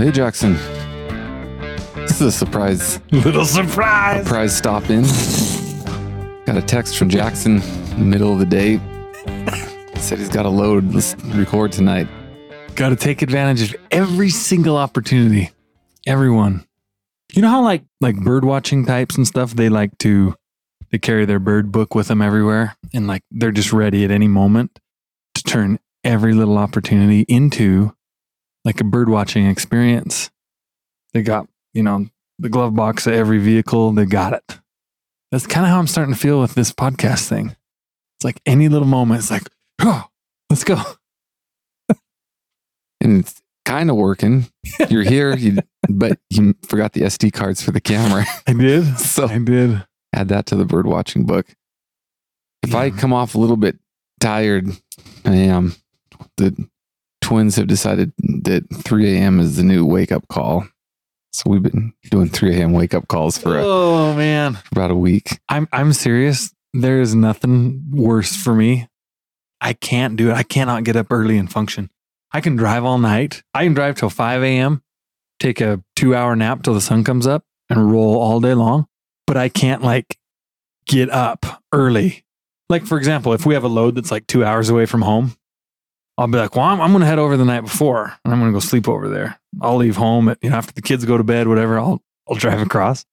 Hey, Jaxon. This is a surprise, Little surprise. surprise stop in. Got a text from Jaxon in the middle of the day. Said he's got a load. Let's record tonight. Got to take advantage of every single opportunity. Everyone. You know how like like bird watching types and stuff they like to they carry their bird book with them everywhere and like they're just ready at any moment to turn every little opportunity into like a bird watching experience. They got, you know, the glove box of every vehicle, they got it. That's kind of how I'm starting to feel with this podcast thing. It's like any little moment, it's like, oh, let's go. And it's kind of working. You're here, you, but you forgot the SD cards for the camera. I did. So I did. add that to the bird watching book. If I come off a little bit tired, I am. The twins have decided that 3 a.m. is the new wake up call. So we've been doing 3 a.m. wake up calls for, a, oh man, about a week. I'm I'm serious. There is nothing worse for me. I can't do it. I cannot get up early and function. I can drive all night. I can drive till 5 a.m., take a two hour nap till the sun comes up, and roll all day long. But I can't like get up early. Like for example, if we have a load that's like two hours away from home, I'll be like, well, I'm, I'm going to head over the night before and I'm going to go sleep over there. I'll leave home at, you know, after the kids go to bed, whatever, I'll, I'll drive across.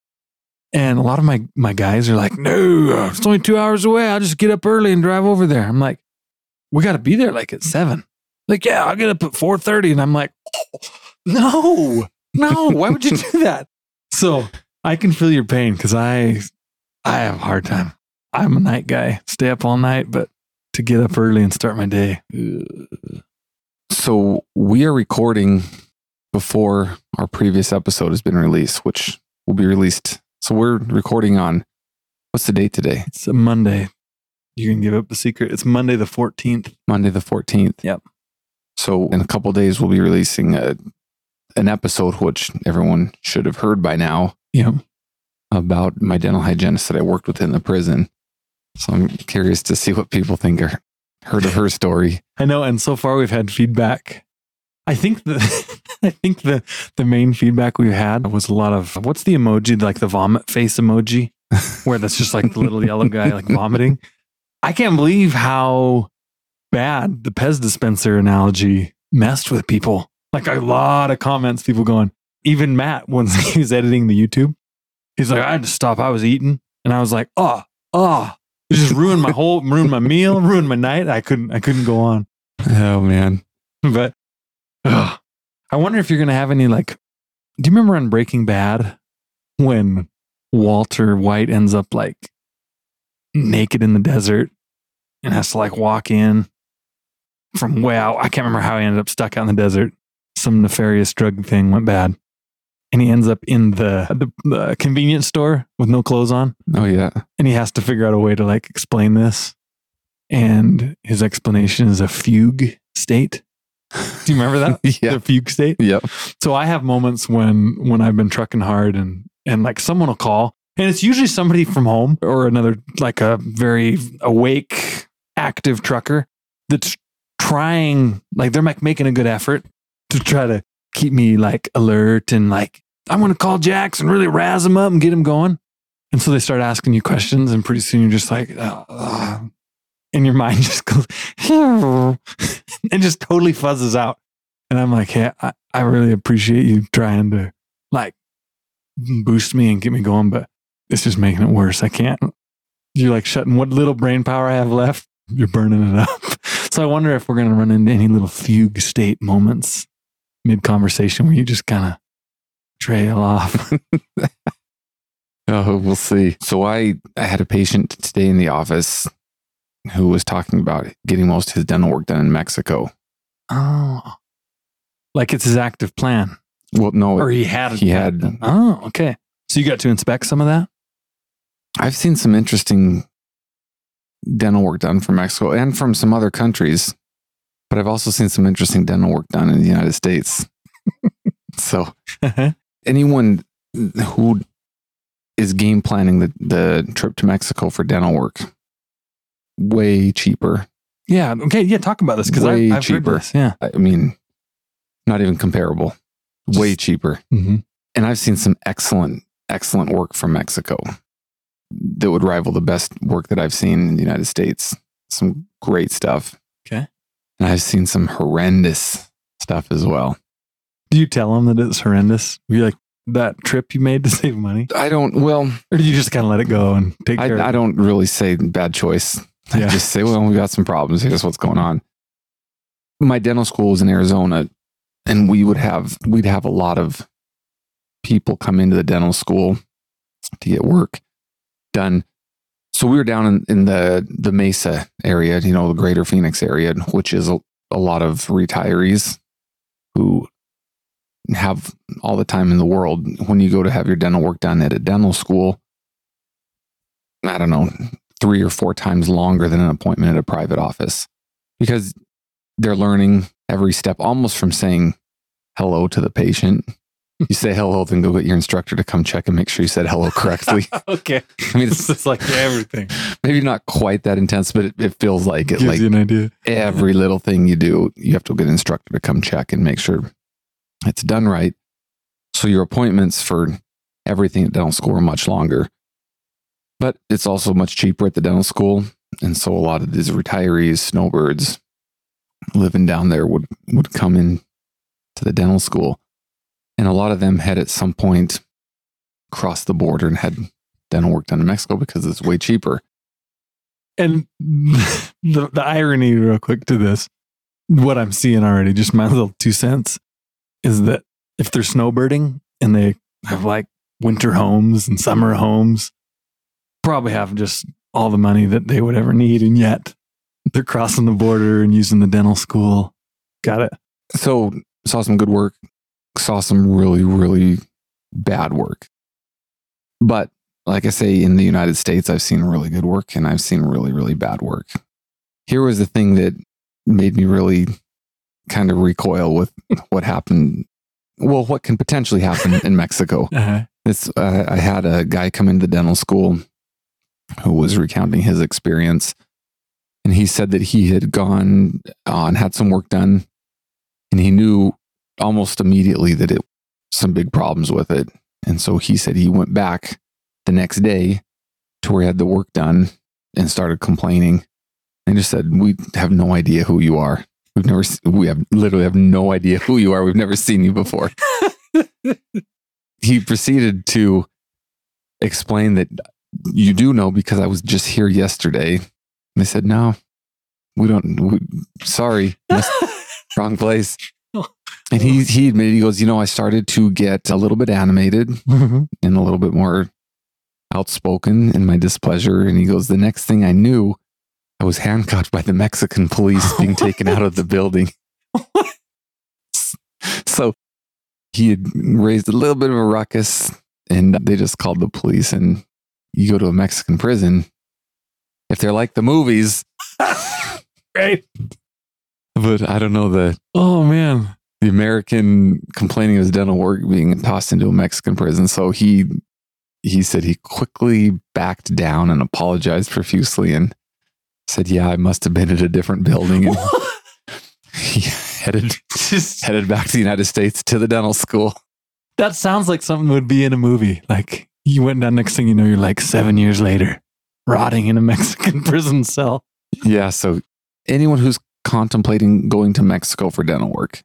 And a lot of my, my guys are like, no, it's only two hours away. I'll just get up early and drive over there. I'm like, we got to be there like at seven. Like, yeah, I'll get up at 4.30. And I'm like, oh, no, no, why would you do that? So I can feel your pain because I, I have a hard time. I'm a night guy, stay up all night, but to get up early and start my day. So we are recording before our previous episode has been released, which will be released. So we're recording on what's the date today? It's a Monday. You can give up the secret. It's Monday the 14th. Monday the 14th. Yep. So in a couple days, we'll be releasing a, an episode, which everyone should have heard by now, Yep. about my dental hygienist that I worked with in the prison. So I'm curious to see what people think or heard of her story. I know, and so far we've had feedback. I think the I think the the main feedback we had was a lot of what's the emoji like the vomit face emoji where that's just like the little yellow guy like vomiting. I can't believe how bad the Pez dispenser analogy messed with people. Like a lot of comments, people going. Even Matt, once he was editing the YouTube, he's like, I had to stop. I was eating, and I was like, oh, oh, it just ruined my whole, ruined my meal, ruined my night. I couldn't, I couldn't go on. Oh man. But ugh, I wonder if you're gonna have any like. Do you remember on Breaking Bad when Walter White ends up like naked in the desert and has to like walk in from way out? I can't remember how he ended up stuck out in the desert. Some nefarious drug thing went bad, and he ends up in the the, convenience store with no clothes on Oh yeah. and he has to figure out a way to like explain this. And his explanation is a fugue state. Do you remember that? Yeah. The fugue state. Yep. So I have moments when when I've been trucking hard and and like someone will call and it's usually somebody from home or another like a very awake active trucker that's trying like they're like making a good effort to try to keep me like alert and like I want to call Jax and really razz him up and get him going. And so they start asking you questions and pretty soon you're just like and your mind just goes and just totally fuzzes out. And I'm like, hey, I, I really appreciate you trying to like boost me and get me going, but it's just making it worse. I can't. You're like shutting what little brain power I have left, you're burning it up. So I wonder if we're going to run into any little fugue state moments mid conversation where you just kind of trail off. Oh, we'll see. So I, I had a patient today in the office who was talking about getting most of his dental work done in Mexico. oh, like it's his active plan. Well, no, Or he had he had. Oh, okay. So you got to inspect some of that? I've seen some interesting dental work done from Mexico and from some other countries, but I've also seen some interesting dental work done in the United States. so anyone who is game planning the, the trip to Mexico for dental work, way cheaper. yeah. Okay. Yeah. Talk about this because I've, I've heard cheaper. this. Yeah. I mean, not even comparable. way cheaper. Mhm. And I've seen some excellent, excellent work from Mexico that would rival the best work that I've seen in the United States. Some great stuff. Okay. And I've seen some horrendous stuff as well. Do you tell them that it's horrendous? Were you like that trip you made to save money, I don't, well, or did you just kind of let it go and take care? I, I don't really say bad choice. I just say, well, we got some problems. Here's what's going on. My dental school was in Arizona, and we would have we'd have a lot of people come into the dental school to get work done. So we were down in, in the the Mesa area, you know, the greater Phoenix area, which is a, a lot of retirees who have all the time in the world. When you go to have your dental work done at a dental school, I don't know, three or four times longer than an appointment at a private office because they're learning every step almost from saying hello to the patient. You say hello, then go get your instructor to come check and make sure you said hello correctly. okay, I mean, it's it's like everything. maybe not quite that intense, but it, it feels like it. Gives Like you an idea. every little thing you do, you have to get an instructor to come check and make sure it's done right. So your appointments for everything at dental school are much longer, but it's also much cheaper at the dental school. And so a lot of these retirees, snowbirds living down there would, would come in to the dental school. And a lot of them had at some point crossed the border and had dental work done in Mexico because it's way cheaper. And the, the irony, real quick, to this, what I'm seeing already, just my little two cents, is that if they're snowbirding and they have like winter homes and summer homes, probably have just all the money that they would ever need. And yet they're crossing the border and using the dental school. Got it. So saw some good work, saw some really, really bad work. But like I say, in the United States, I've seen really good work and I've seen really, really bad work. Here was the thing that made me really kind of recoil with what happened. Well, what can potentially happen in Mexico. Uh-huh. This, uh, I had a guy come into dental school who was recounting his experience. And he said that he had gone on, had some work done, and he knew almost immediately that it some big problems with it. And so he said he went back the next day to where he had the work done and started complaining and just said, We have no idea who you are. We've never, we have literally have no idea who you are. We've never seen you before. he proceeded to explain that you do know because I was just here yesterday. And they said, No, we don't, we, sorry, wrong place. And he, he admitted, he goes, You know, I started to get a little bit animated mm-hmm. and a little bit more outspoken in my displeasure. And he goes, The next thing I knew, I was handcuffed by the Mexican police being taken out of the building. so he had raised a little bit of a ruckus and they just called the police. And you go to a Mexican prison, if they're like the movies, Right. but I don't know the Oh, man. The American complaining of his dental work being tossed into a Mexican prison. So he he said he quickly backed down and apologized profusely and said, "Yeah, I must have been at a different building." And he headed Just- headed back to the United States to the dental school. that sounds like something would be in a movie. Like you went down, next thing you know, you're like seven years later, rotting in a Mexican prison cell. Yeah. So anyone who's contemplating going to Mexico for dental work,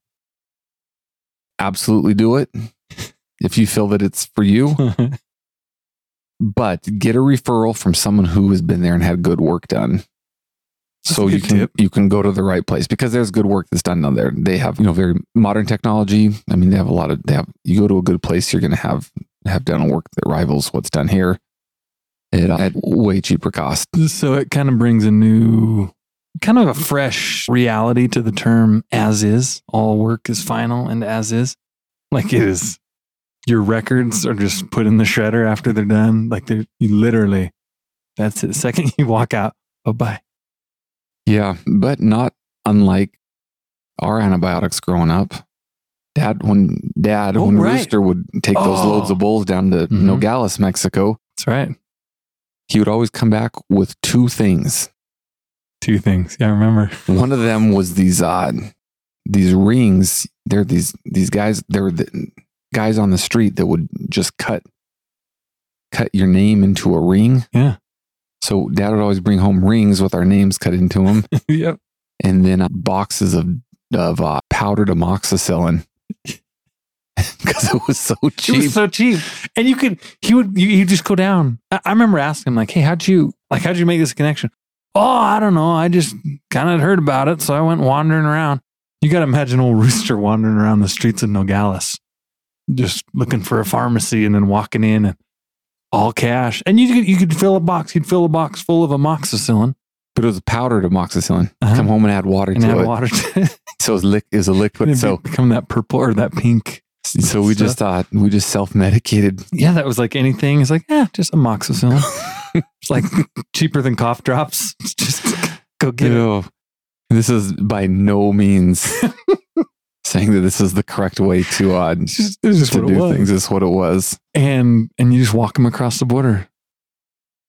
absolutely do it if you feel that it's for you. but get a referral from someone who has been there and had good work done. That's so you can tip. you can go to the right place because there's good work that's done down there. They have you know very modern technology. I mean they have a lot of they have you go to a good place you're going to have have dental work that rivals what's done here at, at way cheaper cost. so it kind of brings a new, kind of a fresh reality to the term as is. All work is final and as is. Like it is. Your records are just put in the shredder after they're done. Like they're you literally, that's it. The second you walk out, bye bye. Yeah, but not unlike our antibiotics growing up. Dad, when Dad, Oh, when right. Rooster would take those Oh. loads of bulls down to Mhm. Nogales, Mexico, That's right. he would always come back with two things. Two things. Yeah, I remember. One of them was these uh, these rings. They're these these guys. They're the guys on the street that would just cut cut your name into a ring. Yeah. So dad would always bring home rings with our names cut into them, yep. and then uh, boxes of of uh, powdered amoxicillin because it was so It cheap. was so cheap, and you could he would you, you just go down. I, I remember asking him like, "Hey, how'd you like how'd you make this connection?" Oh, I don't know. I just kind of heard about it, so I went wandering around. You got to imagine old rooster wandering around the streets of Nogales, just looking for a pharmacy, and then walking in and all cash. And you could you could fill a box. You'd fill a box full of amoxicillin but it was powdered amoxicillin. Uh-huh. Come home and add water and to add it. water to. So it was, lick, it was a liquid. so become that purple or that pink. so we just thought we just self medicated. Yeah, that was like anything. It's like, yeah, just amoxicillin. it's like cheaper than cough drops. Just go get it. This is by no means saying that this is the correct way to uh, It's just, just to do things. Is what it was. And and you just walk them across the border.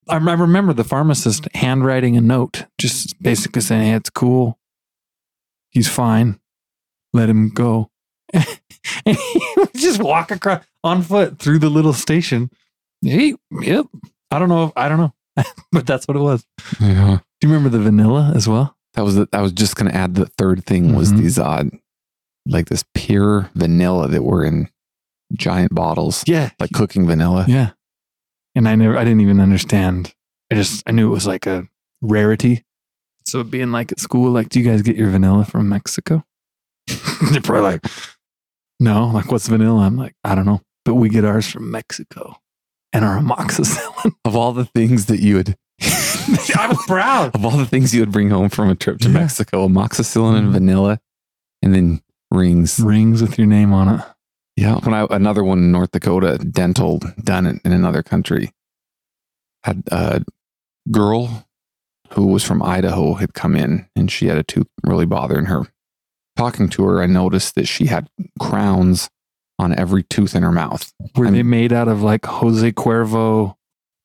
I I remember the pharmacist handwriting a note, just basically saying, "Hey, it's cool. He's fine. Let him go." and he would just walk across on foot through the little station. Hey, yep. I don't know. If, I don't know, but that's what it was. Yeah. Do you remember the vanilla as well? That was the, I was just going to add the third thing was Mhm. these odd, like this pure vanilla that were in giant bottles, Yeah, like cooking vanilla. Yeah. And I never, I didn't even understand. I just, I knew it was like a rarity. So being like at school, like, do you guys get your vanilla from Mexico? They're probably like, no, like, what's vanilla? I'm like, I don't know, but we get ours from Mexico and our amoxicillin. Of all the things that you would, I was proud. of all the things you would bring home from a trip to Yeah. Mexico, amoxicillin and vanilla, and then rings. Rings with your name on it. Yeah. When I another one in North Dakota, dental done in, in another country, had a girl who was from Idaho had come in and she had a tooth really bothering her. Talking to her, I noticed that she had crowns on every tooth in her mouth. Were I'm- they made out of like Jose Cuervo?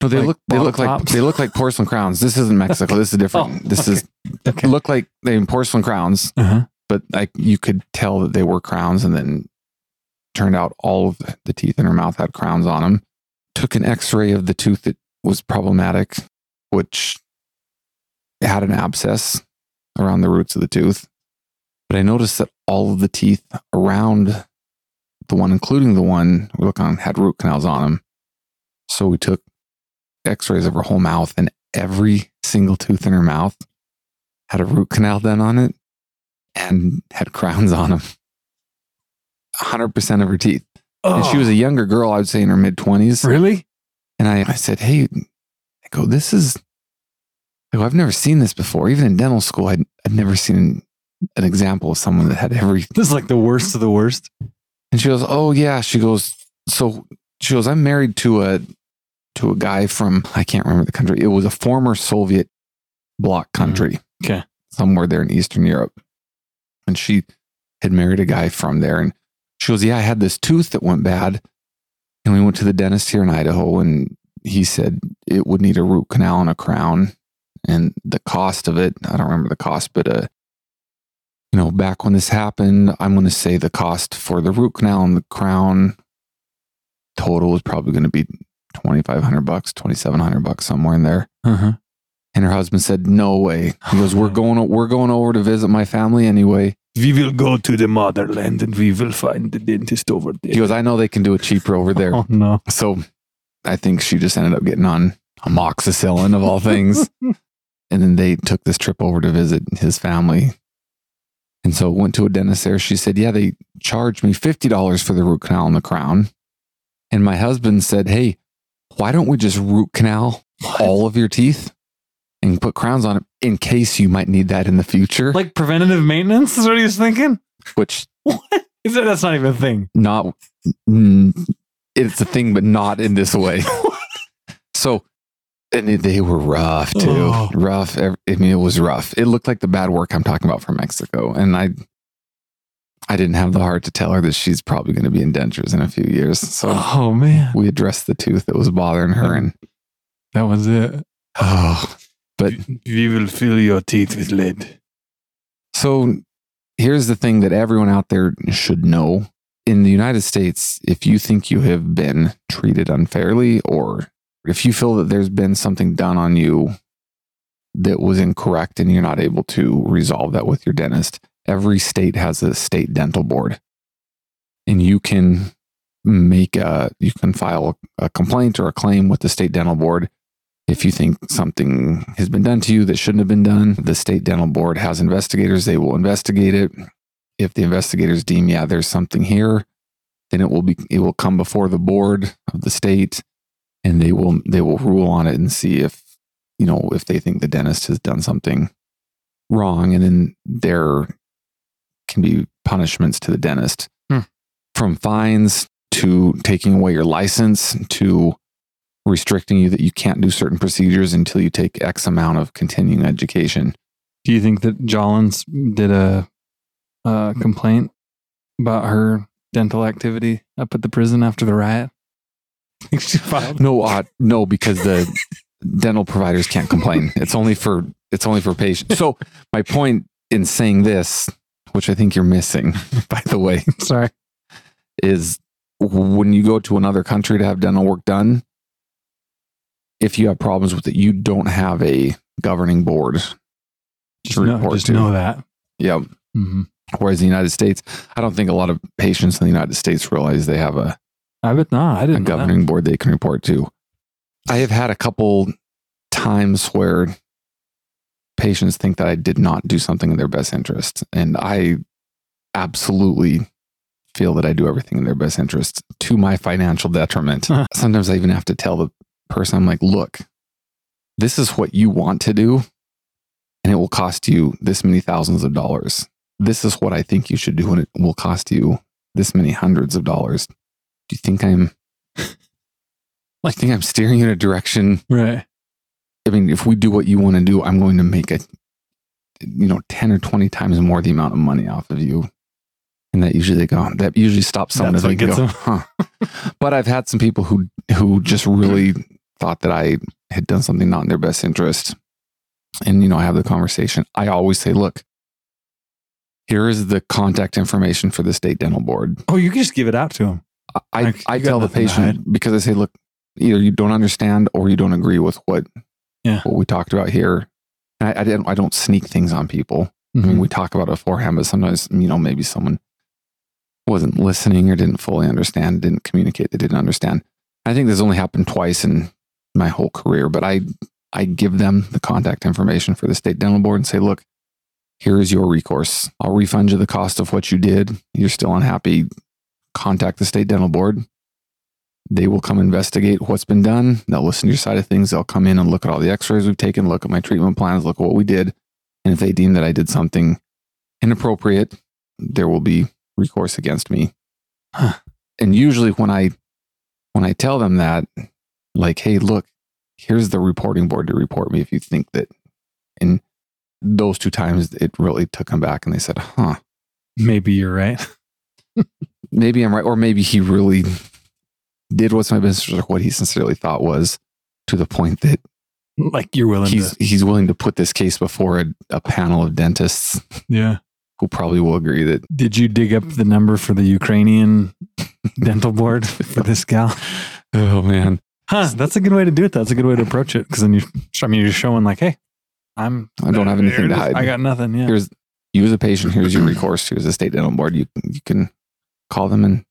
No, they Like look they look like they look like porcelain crowns. This isn't Mexico. This is different. Oh, this okay. is Okay. look like they porcelain crowns, Uh-huh. but like you could tell that they were crowns and then turned out all of the teeth in her mouth had crowns on them took an x-ray of the tooth that was problematic which had an abscess around the roots of the tooth but i noticed that all of the teeth around the one including the one we look on had root canals on them so we took x-rays of her whole mouth and every single tooth in her mouth had a root canal done on it and had crowns on them 100% of her teeth. And she was a oh. younger girl i would say in her mid 20s Oh, really? and I, I said hey i go this is I go, i've never seen this before. Even in dental school i'd, I'd never seen an example of someone that had every This is like the worst of the worst. And she goes oh yeah. She goes so she goes i'm married to a to a guy from i can't remember the country. It was a former soviet bloc country Okay. somewhere there in eastern europe. And she had married a guy from there. And she goes yeah i had this tooth that went bad and we went to the dentist here in idaho and he said it would need a root canal and a crown and the cost of it i don't remember the cost but uh you know back when this happened i'm going to say the cost for the root canal and the crown total was probably going to be 2500 bucks 2700 bucks somewhere in there. Uh-huh. and her husband said no way. He goes we're going we're going over to visit my family anyway. We will go to the motherland and we will find the dentist over there. he goes i know they can do it cheaper over there. Oh no. so i think she just ended up getting on amoxicillin of all things. And then they took this trip over to visit his family and so went to a dentist there. She said yeah they charged me $50 for the root canal and the crown. And my husband said hey why don't we just root canal all of your teeth and put crowns on it in case you might need that in the future? Like preventative maintenance is what he was thinking? which He said that's not even a thing. not mm, it's a thing but not in this way. So and they were rough too Oh. rough i mean it was rough it looked like the bad work i'm talking about from mexico and i i didn't have the heart to tell her that she's probably going to be in dentures in a few years so Oh man. we addressed the tooth that was bothering her and That was it. oh but we will fill your teeth with lead. so here's the thing that everyone out there should know. In the United States, if you think you have been treated unfairly or if you feel that there's been something done on you that was incorrect and you're not able to resolve that with your dentist, every state has a state dental board. And you can make a you can file a complaint or a claim with the state dental board if you think something has been done to you that shouldn't have been done. The state dental board has investigators, they will investigate it. If the investigators deem yeah there's something here, then it will be it will come before the board of the state and they will they will rule on it and see if you know if they think the dentist has done something wrong and then there can be punishments to the dentist Hmm. from fines to taking away your license to restricting you that you can't do certain procedures until you take x amount of continuing education Do you think that Jollins did a, a complaint about her dental activity up at the prison after the riot? Think she filed? no uh, no because the dental providers can't complain it's only for it's only for patients so my point in saying this which i think you're missing by the way Sorry. is when you go to another country to have dental work done, if you have problems with it, you don't have a governing board Just, to know, report just to. know that. Yeah. hmm Whereas the United States, I don't think a lot of patients in the United States realize they have a, I bet not. I didn't that. governing board they can report to. I have had a couple times where patients think that I did not do something in their best interest. And I absolutely feel that I do everything in their best interest to my financial detriment. Sometimes I even have to tell the person, I'm like, look, this is what you want to do, and it will cost you this many thousands of dollars. This is what I think you should do, and it will cost you this many hundreds of dollars. Do you think I'm like think I'm steering you in a direction? Right. I mean, if we do what you want to do, I'm going to make it, you know, 10 or 20 times more the amount of money off of you. And that usually they go, that usually stops someone what gets go, them. huh. but I've had some people who, who just really thought that I had done something not in their best interest. And, you know, I have the conversation. I always say, look, here is the contact information for the state dental board. Oh, you can just give it out to him. I, Like, I tell the patient because I say, look, either you don't understand or you don't agree with what Yeah. what we talked about here. And I, I didn't I don't sneak things on people. Mm-hmm. mean, we talk about it beforehand, but sometimes you know maybe someone wasn't listening or didn't fully understand, didn't communicate, they didn't understand. I think this only happened twice in my whole career, but I I give them the contact information for the state dental board and say, look, here is your recourse. I'll refund you the cost of what you did. You're still unhappy. Contact the state dental board. They will come investigate what's been done. They'll listen to your side of things. They'll come in and look at all the x-rays we've taken, look at my treatment plans, look at what we did. And if they deem that I did something inappropriate, there will be recourse against me. Huh. And usually when I when I tell them that, like, hey, look, here's the reporting board to report me if you think that and those two times it really took them back and they said, huh, Maybe you're right. maybe I'm right. Or maybe he really did what's my business, or what he sincerely thought was to the point that like you're willing he's to. he's willing to put this case before a, a panel of dentists Yeah. who probably will agree that Did you dig up the number for the Ukrainian dental board for this gal? oh man Huh. That's a good way to do it. That's a good way to approach it. Because then you, I mean, you're showing like, hey, I'm. I don't have anything to hide. I got nothing. Yeah. here's you as a patient here's your recourse here's the state dental board you you can call them and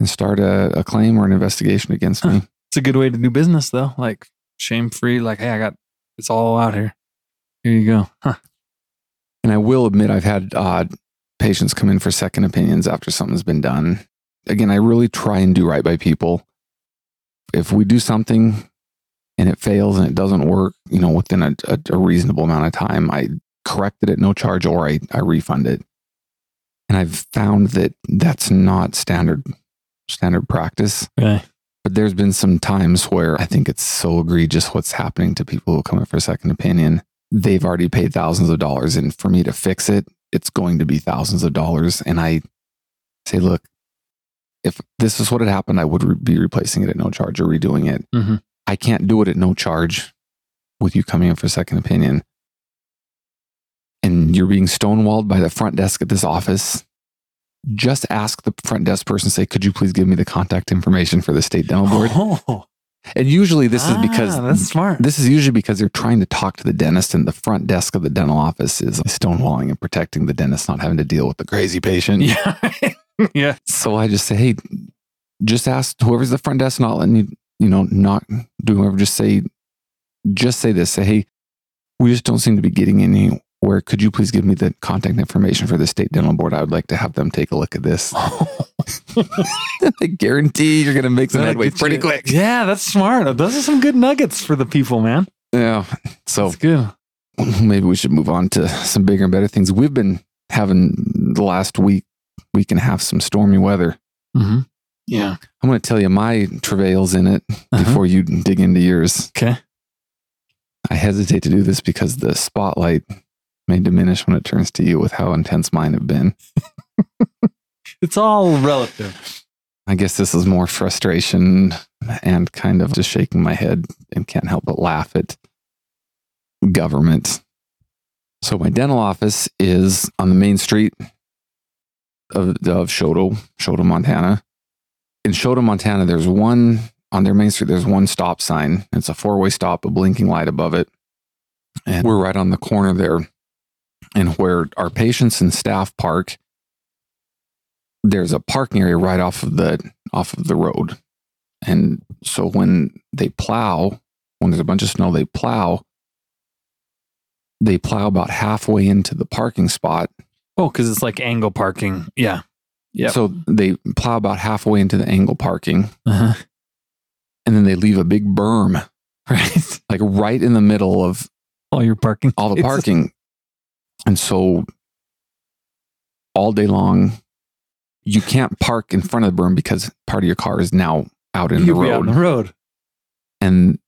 and start a, a claim or an investigation against me It's a good way to do business, though. Like shame free. Like, hey, I got it's all out here. Here you go. Huh. And I will admit, I've had uh, patients come in for second opinions after something's been done. Again, I really try and do right by people. If we do something and it fails and it doesn't work, you know, within a, a, a reasonable amount of time, I correct it at no charge or I, I refund it. And I've found that that's not standard standard practice. But there's been some times where I think it's so egregious what's happening to people who come in for a second opinion. They've already paid thousands of dollars. And for me to fix it, it's going to be thousands of dollars. And I say, look, if this is what had happened, I would re- be replacing it at no charge or redoing it. Mhm. I can't do it at no charge with you coming in for a second opinion. And you're being stonewalled by the front desk at this office. Just ask the front desk person, say, could you please give me the contact information for the state dental board? Oh, And usually this is because Ah, that's smart. this is usually because they're trying to talk to the dentist and the front desk of the dental office is stonewalling and protecting the dentist not having to deal with the crazy patient. yeah. yeah. So I just say, hey, just ask whoever's the front desk not letting you, you know, not doing whatever. Just say, just say this. Say, hey, we just don't seem to be getting anywhere. Could you please give me the contact information for the state dental board? I would like to have them take a look at this. I guarantee you're going to make some That'll headway pretty you- quick. Yeah, that's smart. Those are some good nuggets for the people, man. Yeah. So That's good. maybe we should move on to some bigger and better things. We've been having the last week, week and a half, some stormy weather. Mm-hmm. Yeah. I'm going to tell you my travails in it Uh-huh. before you dig into yours. Okay. I hesitate to do this because the spotlight may diminish when it turns to you with how intense mine have been. It's all relative. I guess this is more frustration and kind of just shaking my head and can't help but laugh at government. So my dental office is on the main street of, of Choteau, Choteau, Montana. In Choteau, Montana, there's one on their main street, there's one stop sign. It's a four-way stop, a blinking light above it. And we're right on the corner there. And where our patients and staff park, there's a parking area right off of the off of the road. And so when they plow, when there's a bunch of snow, they plow. They plow about halfway into the parking spot. Oh, because it's like angle parking. Yeah. yeah So they plow about halfway into the angle parking, Uh-huh. and then they leave a big berm, Right. like right in the middle of All your parking. all the parking. And so all day long, you can't park in front of the berm because part of your car is now out in the You'll be out road. on the road. and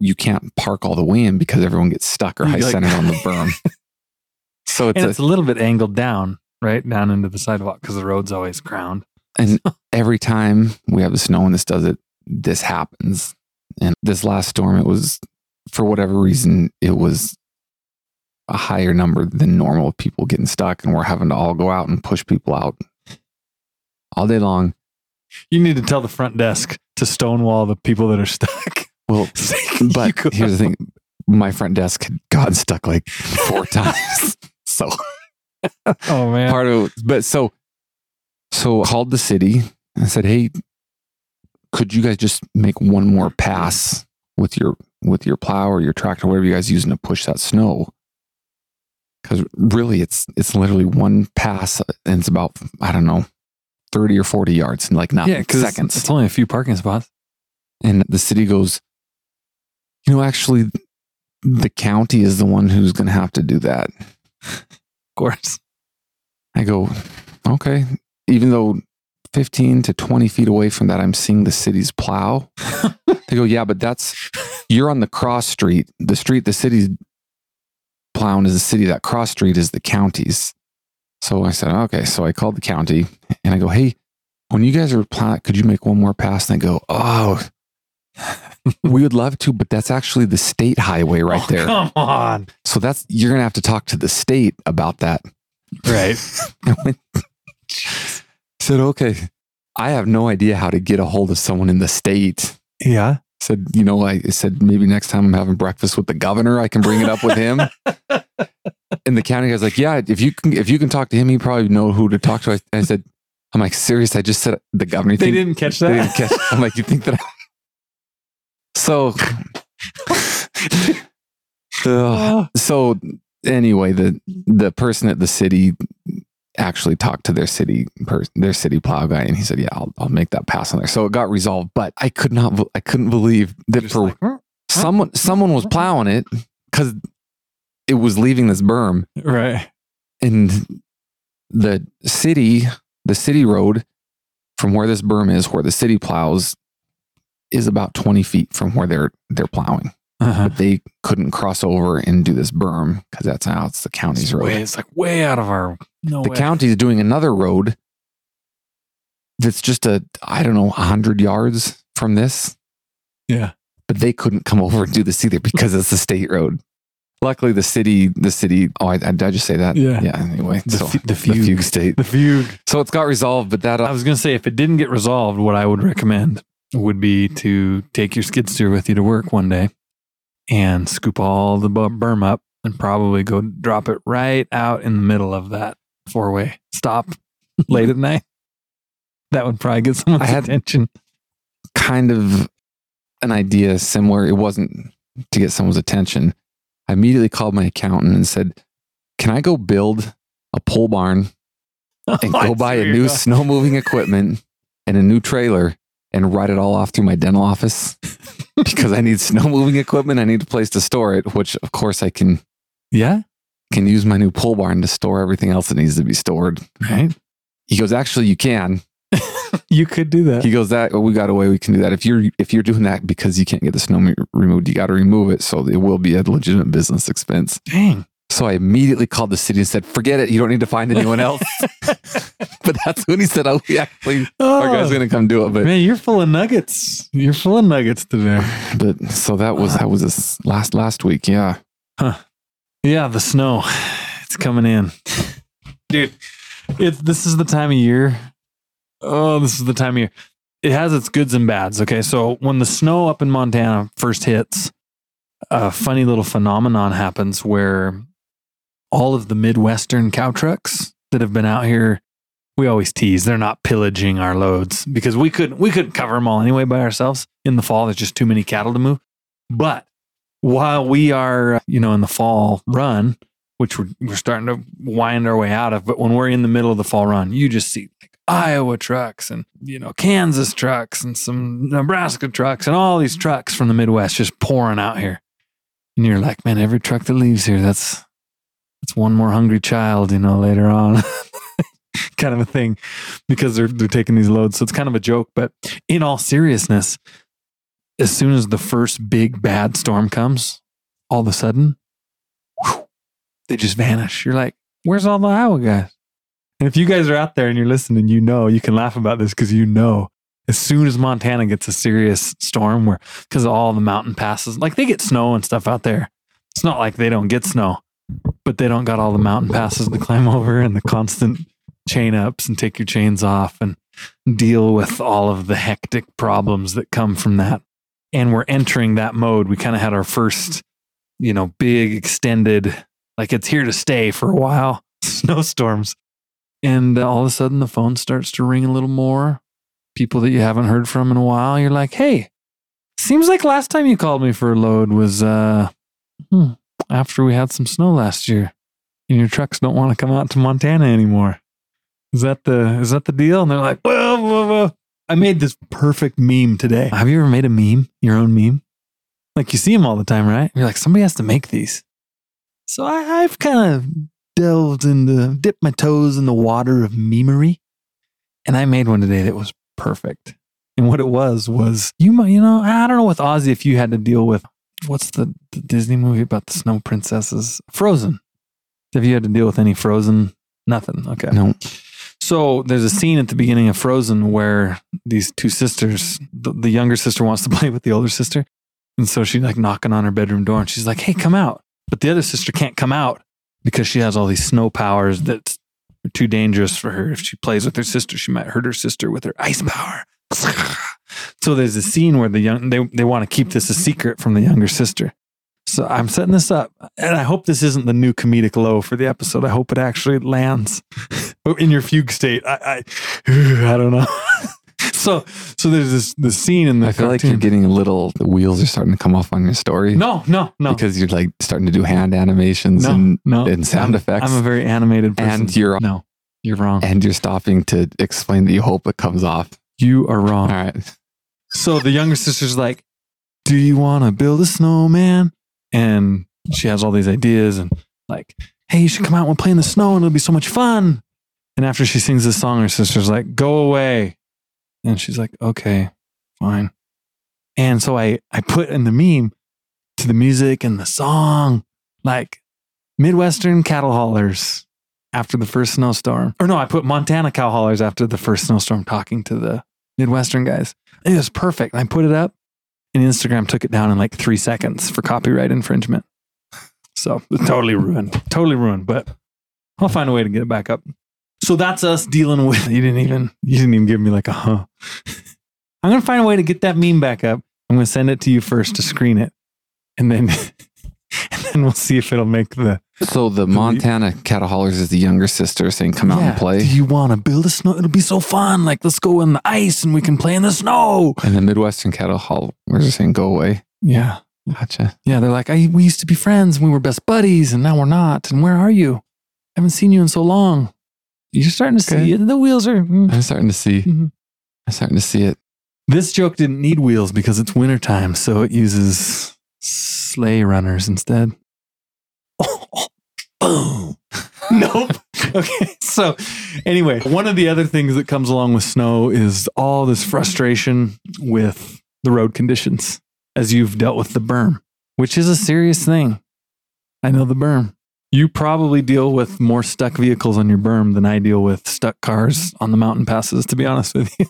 you can't park all the way in because everyone gets stuck or high like- centered on the berm. So it's, and a, it's a little bit angled down, right? Down into the sidewalk because the road's always crowned. and every time we have the snow and this does it, this happens. And this last storm, it was for whatever reason, it was a higher number than normal of people getting stuck, and we're having to all go out and push people out all day long. You need to tell the front desk to stonewall the people that are stuck. Well, but here's the thing: my front desk had gotten stuck like four times. So Oh man. part of but so so called the city and said hey could you guys just make one more pass with your with your plow or your tractor whatever you guys using to push that snow because really it's it's literally one pass and it's about i don't know 30 or 40 yards in like not yeah, seconds it's only a few parking spots. and the city goes you know actually the county is the one who's going to have to do that Of course. I go, okay. Even though 15 to 20 feet away from that, I'm seeing the city's plow. they go, yeah, but that's, you're on the cross street. The street the city's plowing is the city. That cross street is the county's. So I said, okay. So I called the county and I go, hey, when you guys are plowing, could you make one more pass? And they go, oh, we would love to, but that's actually the state highway right Oh, there. Come on. So that's, you're going to have to talk to the state about that. Right. I went, said, okay. I have no idea how to get a hold of someone in the state. yeah. Said, you know, I said, maybe next time I'm having breakfast with the governor, I can bring it up with him. and the county guy's like, yeah, if you can, if you can talk to him, he probably know who to talk to. I, I said, I'm like, serious. I just said the governor. They didn't catch they that. didn't catch. I'm like, you think that? I-" So. Oh, so anyway, the the person at the city actually talked to their city per, their city plow guy, and he said, "Yeah, I'll, I'll make that pass on there." So it got resolved. But I could not, I couldn't believe that for like, someone someone was plowing it because it was leaving this berm, right. and the city, the city road from where this berm is, where the city plows, is about twenty feet from where they're they're plowing Uh-huh. but they couldn't cross over and do this berm because that's how it's the county's It's, road. way, it's like way out of our. No the way. is doing another road that's just a I don't know hundred yards from this, Yeah. but they couldn't come over and do this either because it's the state road. Luckily, the city, the city. Oh, I, I, did I just say that? Yeah. Yeah. Anyway, The so fu- the the fugue. fugue state. The fugue. So it's got resolved, but that uh, I was going to say, if it didn't get resolved, what I would recommend would be to take your skid steer with you to work one day and scoop all the berm up and probably go drop it right out in the middle of that four way stop late at night. That would probably get someone's I had- attention. kind of an idea similar. It wasn't to get someone's attention. I immediately called my accountant and said, "Can I go build a pole barn and go buy a new snow moving equipment and a new trailer and write it all off through my dental office because I need snow moving equipment. I need a place to store it, which of course I can Yeah. Can use my new pole barn to store everything else that needs to be stored. Right. He goes, actually, you can. You could do that. He goes, that well, we got a way we can do that. If you're if you're doing that because you can't get the snow removed, you got to remove it. So it will be a legitimate business expense. Dang. So I immediately called the city and said, forget it. You don't need to find anyone else. but that's when he said, oh, we actually our guy's Oh, gonna come do it. But man, you're full of nuggets. You're full of nuggets today. but so that was that was this last last week. Yeah. Yeah, the snow. It's coming in. Dude, it's this is the time of year. Oh, this is the time of year. It has its goods and bads. Okay. So when the snow up in Montana first hits, a funny little phenomenon happens where all of the Midwestern cow trucks that have been out here, we always tease they're not pillaging our loads because we couldn't we couldn't cover them all anyway by ourselves. In the fall, there's just too many cattle to move. But while we are, uh, you know, in the fall run, which we're, we're starting to wind our way out of, but when we're in the middle of the fall run, you just see like Iowa trucks and, you know, Kansas trucks and some Nebraska trucks and all these trucks from the Midwest just pouring out here. And you're like, man, every truck that leaves here, that's, that's one more hungry child, you know, later on. kind of a thing because they're, they're taking these loads. So it's kind of a joke, but in all seriousness, as soon as the first big bad storm comes, all of a sudden, whew, they just vanish. You're like, where's all the Iowa guys? And if you guys are out there and you're listening, you know, you can laugh about this because you know, as soon as Montana gets a serious storm where, because all the mountain passes, like they get snow and stuff out there. It's not like they don't get snow, but they don't got all the mountain passes to climb over and the constant chain ups and take your chains off and deal with all of the hectic problems that come from that and we're entering that mode. We kind of had our first, you know, big extended, like it's here to stay for a while, snowstorms. And uh, all of a sudden the phone starts to ring a little more. People that you haven't heard from in a while, you're like, hey, seems like last time you called me for a load was uh, hmm, after we had some snow last year and your trucks don't want to come out to Montana anymore. Is that the is that the deal? And they're like, well. I made this perfect meme today. Have you ever made a meme, your own meme? Like you see them all the time, right? You're like, somebody has to make these. So I, I've kind of delved into, dipped my toes in the water of memery, and I made one today that was perfect. And what it was was, you might, you know, I don't know with Ozzy if you had to deal with what's the, the Disney movie about the snow princesses, Frozen. Have you had to deal with any Frozen? Nothing. Okay. No. So there's a scene at the beginning of Frozen where these two sisters, the, the younger sister wants to play with the older sister. And so she's like knocking on her bedroom door and she's like, hey, come out. But the other sister can't come out because she has all these snow powers that are too dangerous for her. If she plays with her sister, she might hurt her sister with her ice power. So there's a scene where the young they, they want to keep this a secret from the younger sister. So I'm setting this up, and I hope this isn't the new comedic low for the episode. I hope it actually lands Oh, in your fugue state. I I, I don't know. so so there's this the scene in the I feel like you're getting a little. The wheels are starting to come off on your story. no no no because you're like starting to do hand animations no and no and sound I'm, effects. I'm a very animated person. And you're- no, you're wrong. and you're stopping to explain that you hope it comes off. You are wrong. All right. So the younger sister's like, Do you want to build a snowman? And she has all these ideas and like, Hey, you should come out and play in the snow and it'll be so much fun. And after she sings this song, her sister's like, Go away. And she's like, Okay, fine. And so I, I put in the meme to the music and the song, like Midwestern cattle haulers after the first snowstorm. Or no, I put Montana cow haulers after the first snowstorm talking to the Midwestern guys. It was perfect. I put it up and Instagram took it down in like three seconds for copyright infringement. So totally ruined. Totally ruined. But I'll find a way to get it back up. So that's us dealing with you didn't even you didn't even give me like a huh. I'm gonna find a way to get that meme back up. I'm gonna send it to you first to screen it. And then and then we'll see if it'll make the So the Montana cattle haulers is the younger sister saying, "Come out and play." Do you want to build a snow? It'll be so fun. Like, let's go in the ice and we can play in the snow. And the Midwestern cattle haulers are saying, "Go away." Yeah. Gotcha. Yeah. They're like, I, we used to be friends. And we were best buddies and now we're not. And where are you? I haven't seen you in so long. You're starting to Okay. see it. The wheels are. mm. I'm starting to see. Mhm. I'm starting to see it. This joke didn't need wheels because it's wintertime. So it uses sleigh runners instead. boom. nope. Okay. So, anyway, one of the other things that comes along with snow is all this frustration with the road conditions as you've dealt with the berm, which is a serious thing. I know the berm. You probably deal with more stuck vehicles on your berm than I deal with stuck cars on the mountain passes, to be honest with you.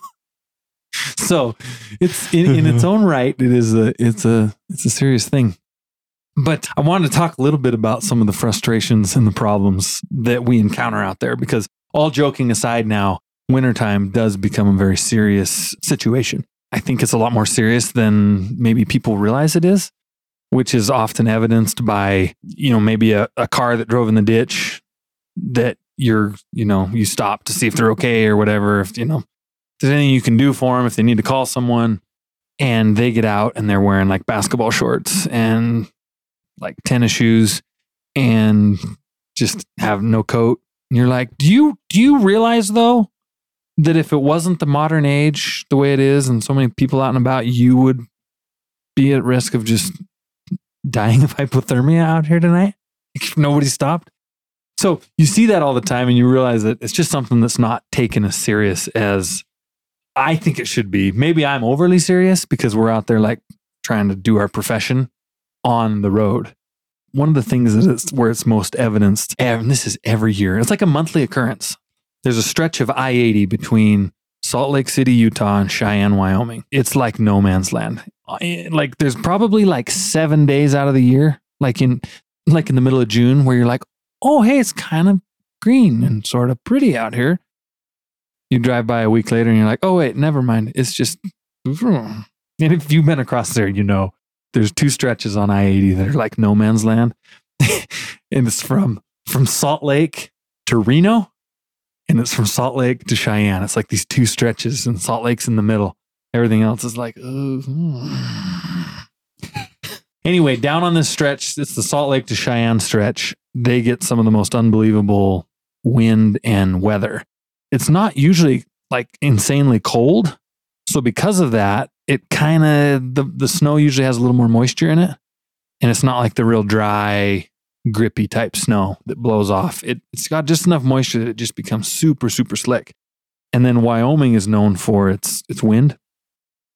so, it's in, in its own right, it is a it's a it's a serious thing. But I wanted to talk a little bit about some of the frustrations and the problems that we encounter out there because all joking aside now, wintertime does become a very serious situation. I think it's a lot more serious than maybe people realize it is, which is often evidenced by, you know, maybe a, a car that drove in the ditch that you're, you know, you stop to see if they're okay or whatever. If, you know, if there's anything you can do for them, if they need to call someone and they get out and they're wearing like basketball shorts and like tennis shoes and just have no coat. And you're like, do you do you realize though that if it wasn't the modern age the way it is and so many people out and about, you would be at risk of just dying of hypothermia out here tonight nobody stopped? So you see that all the time and you realize that it's just something that's not taken as serious as I think it should be. Maybe I'm overly serious because we're out there like trying to do our profession on the road. One of the things that it's where it's most evidenced, and this is every year, it's like a monthly occurrence. There's a stretch of I 80 between Salt Lake City, Utah, and Cheyenne, Wyoming. It's like no man's land. Eh, Like there's probably like seven days out of the year, like in like in the middle of June, where you're like, oh hey, it's kind of green and sort of pretty out here. You drive by a week later and you're like, oh wait, never mind. It's just and if you've been across there, you know there's two stretches on I-80 that are like no man's land. and it's from from Salt Lake to Reno and it's from Salt Lake to Cheyenne. It's like these two stretches and Salt Lake's in the middle. Everything else is like "Ooh, hmm." Anyway, down on this stretch, it's the Salt Lake to Cheyenne stretch. They get some of the most unbelievable wind and weather. It's not usually like insanely cold. So because of that, it kind of the the snow usually has a little more moisture in it, and it's not like the real dry, grippy type snow that blows off. It it's got just enough moisture that it just becomes super super slick. And then Wyoming is known for its its wind,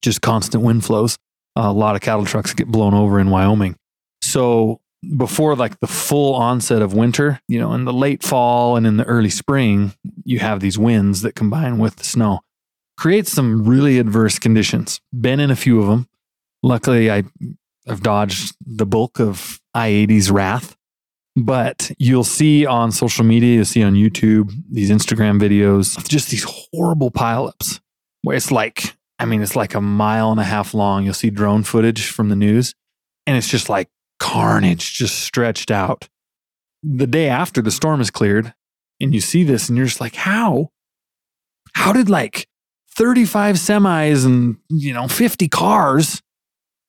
just constant wind flows. a lot of cattle trucks get blown over in Wyoming. So before like the full onset of winter, you know, in the late fall and in the early spring, you have these winds that combine with the snow creates some really adverse conditions. Been in a few of them. Luckily, I have dodged the bulk of I 80's wrath. But you'll see on social media, you'll see on YouTube, these Instagram videos, just these horrible pileups where it's like, I mean, it's like a mile and a half long. You'll see drone footage from the news, and it's just like carnage just stretched out. The day after the storm is cleared, and you see this, and you're just like, how? How did like 35 semis and you know 50 cars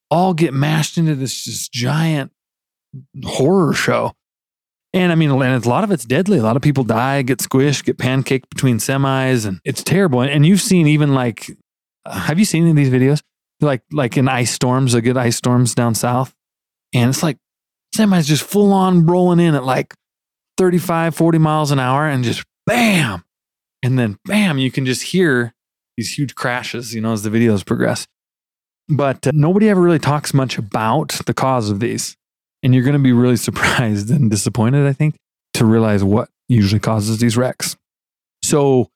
all get mashed into this just giant horror show and i mean and a lot of it's deadly a lot of people die get squished get pancaked between semis and it's terrible and you've seen even like have you seen any of these videos like like in ice storms a good ice storms down south and it's like semis just full on rolling in at like 35 40 miles an hour and just bam and then bam you can just hear these huge crashes, you know, as the videos progress. But uh, nobody ever really talks much about the cause of these. And you're going to be really surprised and disappointed, I think, to realize what usually causes these wrecks. So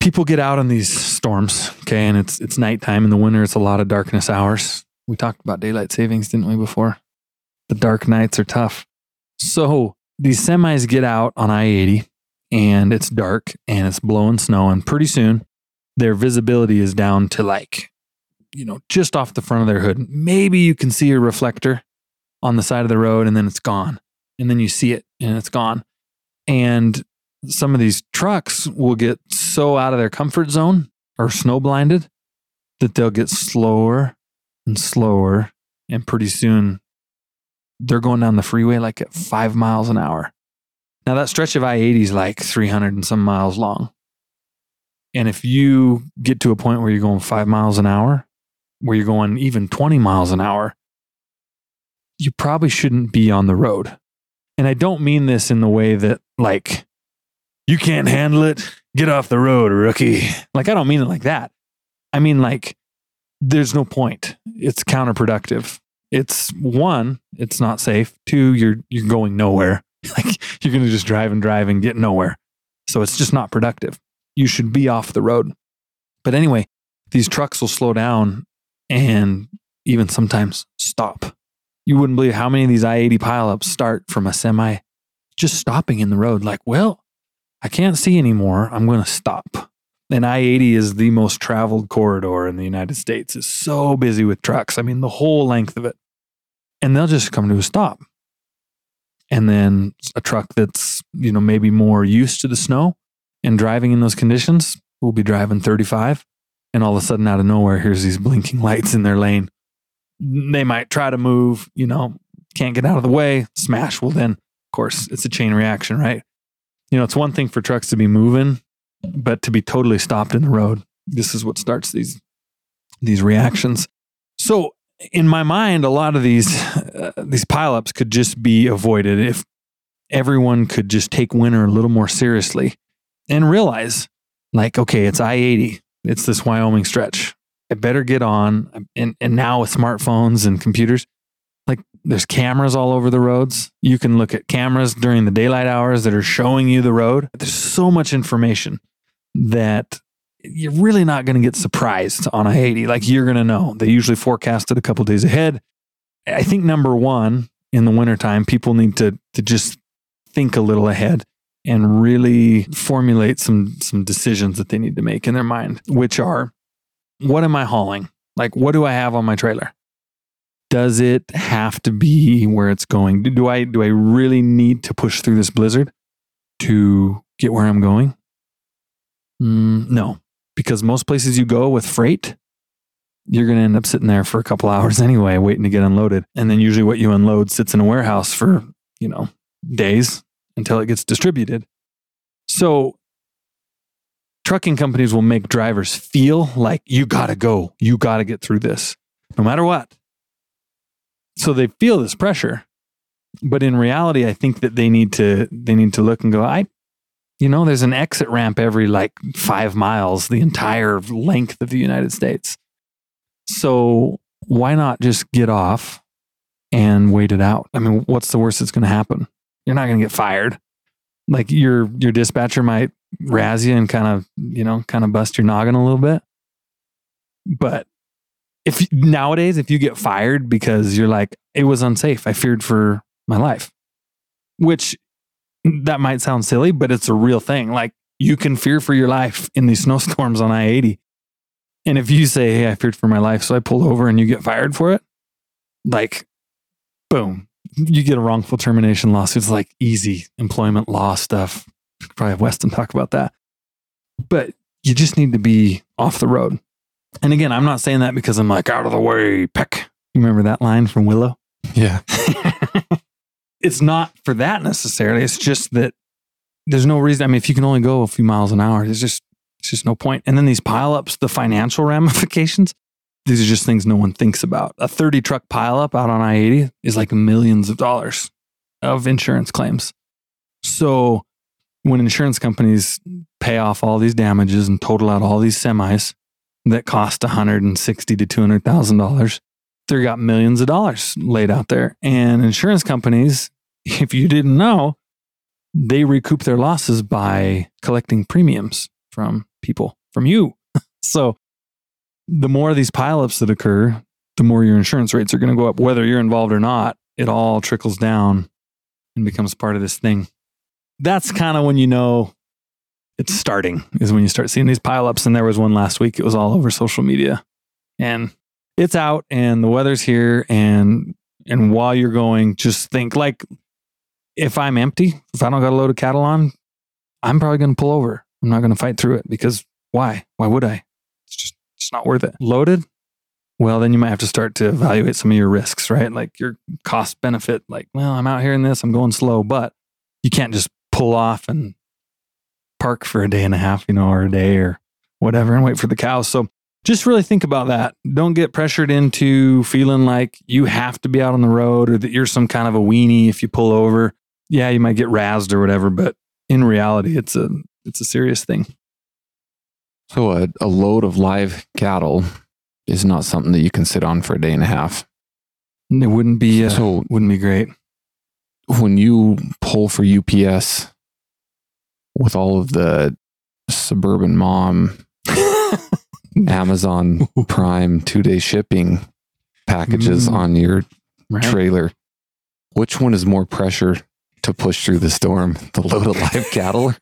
people get out on these storms, okay, and it's it's nighttime in the winter, it's a lot of darkness hours. We talked about daylight savings, didn't we, before? The dark nights are tough. So these semis get out on I 80 and it's dark and it's blowing snow. And pretty soon their visibility is down to like, you know, just off the front of their hood. Maybe you can see a reflector on the side of the road and then it's gone. And then you see it and it's gone. And some of these trucks will get so out of their comfort zone or snow blinded that they'll get slower and slower. And pretty soon they're going down the freeway like at five miles an hour. Now, that stretch of I 80 is like 300 and some miles long. And if you get to a point where you're going five miles an hour, where you're going even 20 miles an hour, you probably shouldn't be on the road. And I don't mean this in the way that, like, you can't handle it, get off the road, rookie. Like, I don't mean it like that. I mean, like, there's no point. It's counterproductive. It's one, it's not safe. Two, you're you're going nowhere. Like you're gonna just drive and drive and get nowhere. So it's just not productive. You should be off the road. But anyway, these trucks will slow down and even sometimes stop. You wouldn't believe how many of these I 80 pileups start from a semi just stopping in the road, like, well, I can't see anymore. I'm going to stop. And I 80 is the most traveled corridor in the United States. It's so busy with trucks. I mean, the whole length of it. And they'll just come to a stop. And then a truck that's, you know, maybe more used to the snow and driving in those conditions will be driving 35. And all of a sudden, out of nowhere, here's these blinking lights in their lane. They might try to move, you know, can't get out of the way, smash. Well, then, of course, it's a chain reaction, right? You know, it's one thing for trucks to be moving but to be totally stopped in the road. This is what starts these these reactions. So in my mind a lot of these uh, these pileups could just be avoided if everyone could just take winter a little more seriously and realize like okay it's i-80 it's this wyoming stretch. I better get on. And, and now with smartphones and computers there's cameras all over the roads you can look at cameras during the daylight hours that are showing you the road there's so much information that you're really not going to get surprised on I 80. Like you're going to know. They usually forecast it a couple days ahead. I think number one in the wintertime, people need to to just think a little ahead and really formulate some some decisions that they need to make in their mind, which are what am I hauling? Like what do I have on my trailer? Does it have to be where it's going? Do I do I really need to push through this blizzard to get where I'm going? Mm, no, because most places you go with freight, you're going to end up sitting there for a couple hours anyway, waiting to get unloaded. And then usually what you unload sits in a warehouse for, you know, days until it gets distributed. So trucking companies will make drivers feel like you got to go, you got to get through this no matter what. So they feel this pressure. But in reality, I think that they need to they need to look and go, I you know, there's an exit ramp every like five miles, the entire length of the United States. So why not just get off and wait it out? I mean, what's the worst that's going to happen? You're not going to get fired. Like your your dispatcher might razz you and kind of you know kind of bust your noggin a little bit. But if nowadays if you get fired because you're like it was unsafe, I feared for my life, which that might sound silly, but it's a real thing. Like you can fear for your life in these snowstorms on I 80. And if you say, Hey, I feared for my life, so I pulled over and you get fired for it, like, boom, you get a wrongful termination lawsuit. It's like easy employment law stuff. Probably have Weston talk about that. But you just need to be off the road. And again, I'm not saying that because I'm like out of the way, peck. You remember that line from Willow? Yeah. it's not for that necessarily. It's just that there's no reason. I mean, if you can only go a few miles an hour, there's just it's just no point. And then these pileups, the financial ramifications, these are just things no one thinks about. A 30 truck pileup out on I 80 is like millions of dollars of insurance claims. So when insurance companies pay off all these damages and total out all these semis that cost 160 to 200 thousand dollars, they got millions of dollars laid out there. And insurance companies, if you didn't know, they recoup their losses by collecting premiums from people, from you. so the more of these pileups that occur, the more your insurance rates are going to go up, whether you're involved or not. It all trickles down and becomes part of this thing. That's kind of when you know it's starting, is when you start seeing these pileups. And there was one last week, it was all over social media. And it's out and the weather's here. And and while you're going, just think like if I'm empty, if I don't got a load of cattle on, I'm probably going to pull over. I'm not going to fight through it because why? Why would I? It's just it's not worth it. Loaded, well, then you might have to start to evaluate some of your risks, right? Like your cost benefit. Like, well, I'm out here in this, I'm going slow, but you can't just pull off and park for a day and a half, you know, or a day or whatever, and wait for the cows. So just really think about that. Don't get pressured into feeling like you have to be out on the road or that you're some kind of a weenie if you pull over. Yeah, you might get razzed or whatever, but in reality, it's a it's a serious thing. So a, a load of live cattle is not something that you can sit on for a day and a half. It wouldn't be uh, So wouldn't be great. when you pull for UPS with all of the suburban mom Amazon Prime two day shipping packages Mm. on your Right? trailer, which one is more pressure to push through the storm? The load of live cattle or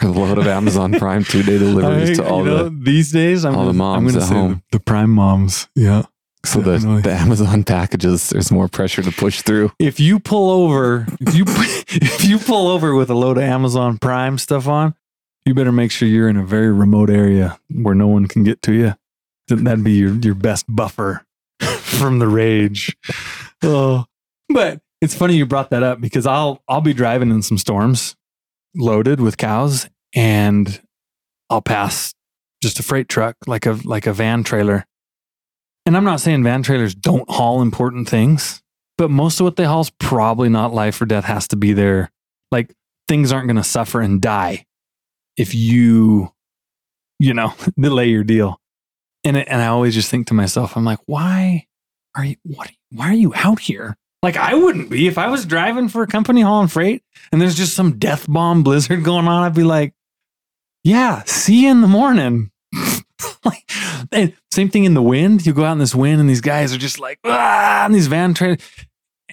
the load of Amazon Prime two day deliveries to all you know, the these days, I'm all the gonna, I'm moms gonna at say home. The, the prime moms. Yeah. So the, definitely. the Amazon packages, there's more pressure to push through. If you pull over, if you if you pull over with a load of Amazon Prime stuff on, you better make sure you're in a very remote area where no one can get to you. Then That'd be your your best buffer from the rage. Oh, but it's funny you brought that up because I'll I'll be driving in some storms, loaded with cows, and I'll pass just a freight truck like a like a van trailer. And I'm not saying van trailers don't haul important things, but most of what they haul is probably not life or death has to be there. Like things aren't going to suffer and die if you, you know, delay your deal. And it, and I always just think to myself, I'm like, why are you what? Why are you out here? Like I wouldn't be if I was driving for a company hauling freight and there's just some death bomb blizzard going on. I'd be like, yeah, see you in the morning. like, and same thing in the wind. You go out in this wind, and these guys are just like, ah, and these van trailers.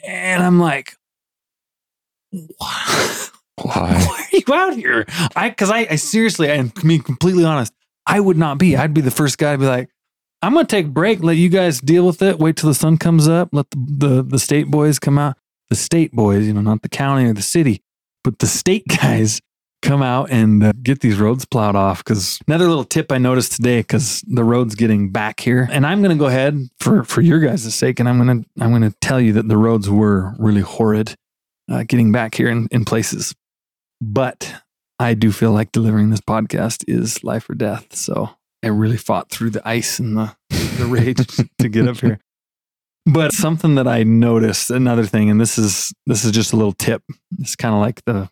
And I'm like, why, Why? are you out here? I, cause I, I seriously, and to be completely honest, I would not be. I'd be the first guy to be like, I'm going to take a break, let you guys deal with it, wait till the sun comes up, let the, the, the state boys come out. The state boys, you know, not the county or the city, but the state guys come out and uh, get these roads plowed off. Because another little tip I noticed today, because the road's getting back here, and I'm going to go ahead for for your guys' sake, and I'm going to I'm going to tell you that the roads were really horrid uh, getting back here in, in places. But I do feel like delivering this podcast is life or death. So I really fought through the ice and the the rage to get up here. But something that I noticed, another thing, and this is this is just a little tip. It's kind of like the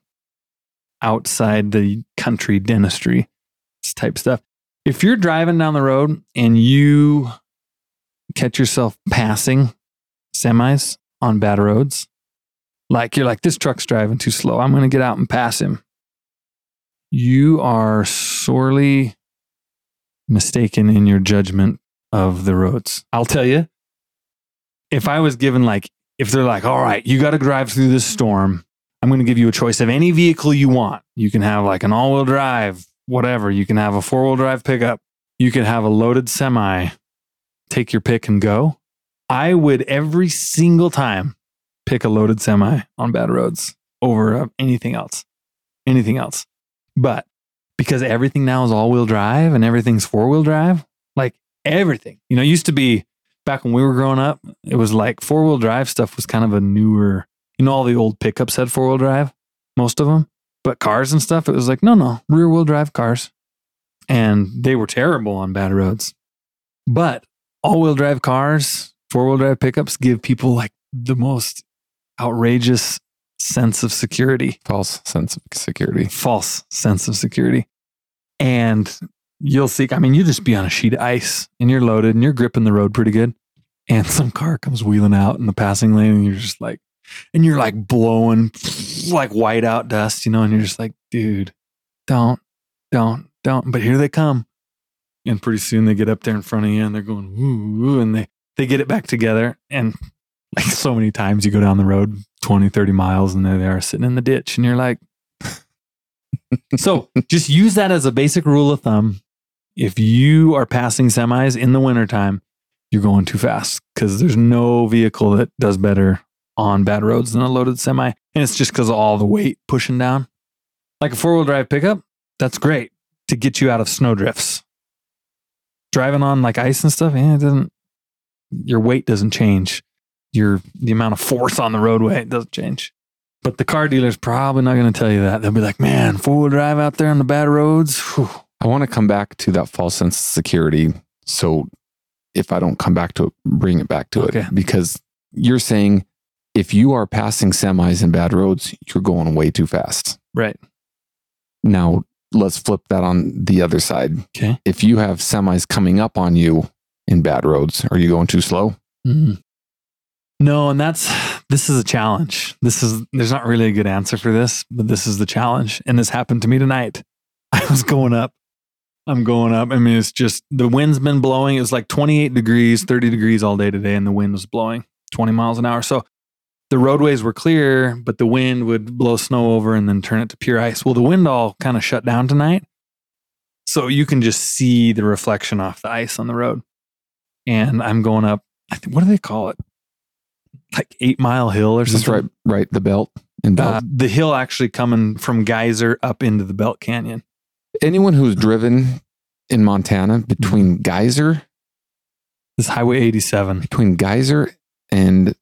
outside the country dentistry type stuff. If you're driving down the road and you catch yourself passing semis on bad roads, like you're like, this truck's driving too slow. I'm going to get out and pass him. You are sorely mistaken in your judgment of the roads. I'll tell you, if I was given like, if they're like, all right, you got to drive through this storm, I'm going to give you a choice of any vehicle you want. You can have like an all wheel drive, whatever. You can have a four wheel drive pickup. You can have a loaded semi. Take your pick and go. I would every single time pick a loaded semi on bad roads over uh, anything else. Anything else. But because everything now is all wheel drive and everything's four wheel drive, like everything, you know, used to be back when we were growing up, it was like four wheel drive stuff was kind of a newer, you know, all the old pickups had four wheel drive, most of them, but cars and stuff, it was like, no, no, rear wheel drive cars. And they were terrible on bad roads. But all wheel drive cars, four wheel drive pickups give people like the most outrageous sense of security False sense of security. false sense of security. And you'll see, I mean, you just be on a sheet of ice and you're loaded and you're gripping the road pretty good. And some car comes wheeling out in the passing lane and you're just like, and you're like blowing like white out dust, you know, and you're just like, dude, don't, don't, don't. But here they come. And pretty soon they get up there in front of you and they're going, and they, they get it back together. And like so many times you go down the road 20, 30 miles and there they are sitting in the ditch. And you're like, so just use that as a basic rule of thumb. If you are passing semis in the wintertime, you're going too fast because there's no vehicle that does better on bad roads than a loaded semi. And it's just because of all the weight pushing down. Like a four wheel drive pickup, that's great to get you out of snow drifts. Driving on like ice and stuff, yeah, it doesn't, your weight doesn't change. Your, the amount of force on the roadway doesn't change. But the car dealer's probably not going to tell you that. They'll be like, man, four wheel drive out there on the bad roads. Whew. I want to come back to that false sense of security. So if I don't come back to it, bring it back to Okay. it because you're saying if you are passing semis in bad roads, you're going way too fast. Right. Now, let's flip that on the other side. Okay. If you have semis coming up on you in bad roads, are you going too slow? Mm. No, and that's this is a challenge. This is there's not really a good answer for this, but this is the challenge. And this happened to me tonight. I was going up. I'm going up. I mean, it's just the wind's been blowing. It was like 28 degrees, 30 degrees all day today, and the wind was blowing 20 miles an hour. So the roadways were clear, but the wind would blow snow over and then turn it to pure ice. Well, the wind all kind of shut down tonight. So you can just see the reflection off the ice on the road. And I'm going up, I think, what do they call it? Like eight mile hill or something. right? Right, the belt and belt. Uh, the hill actually coming from Geyser up into the Belt Canyon. Anyone who's driven in Montana between Geyser, This Highway 87. between Geyser and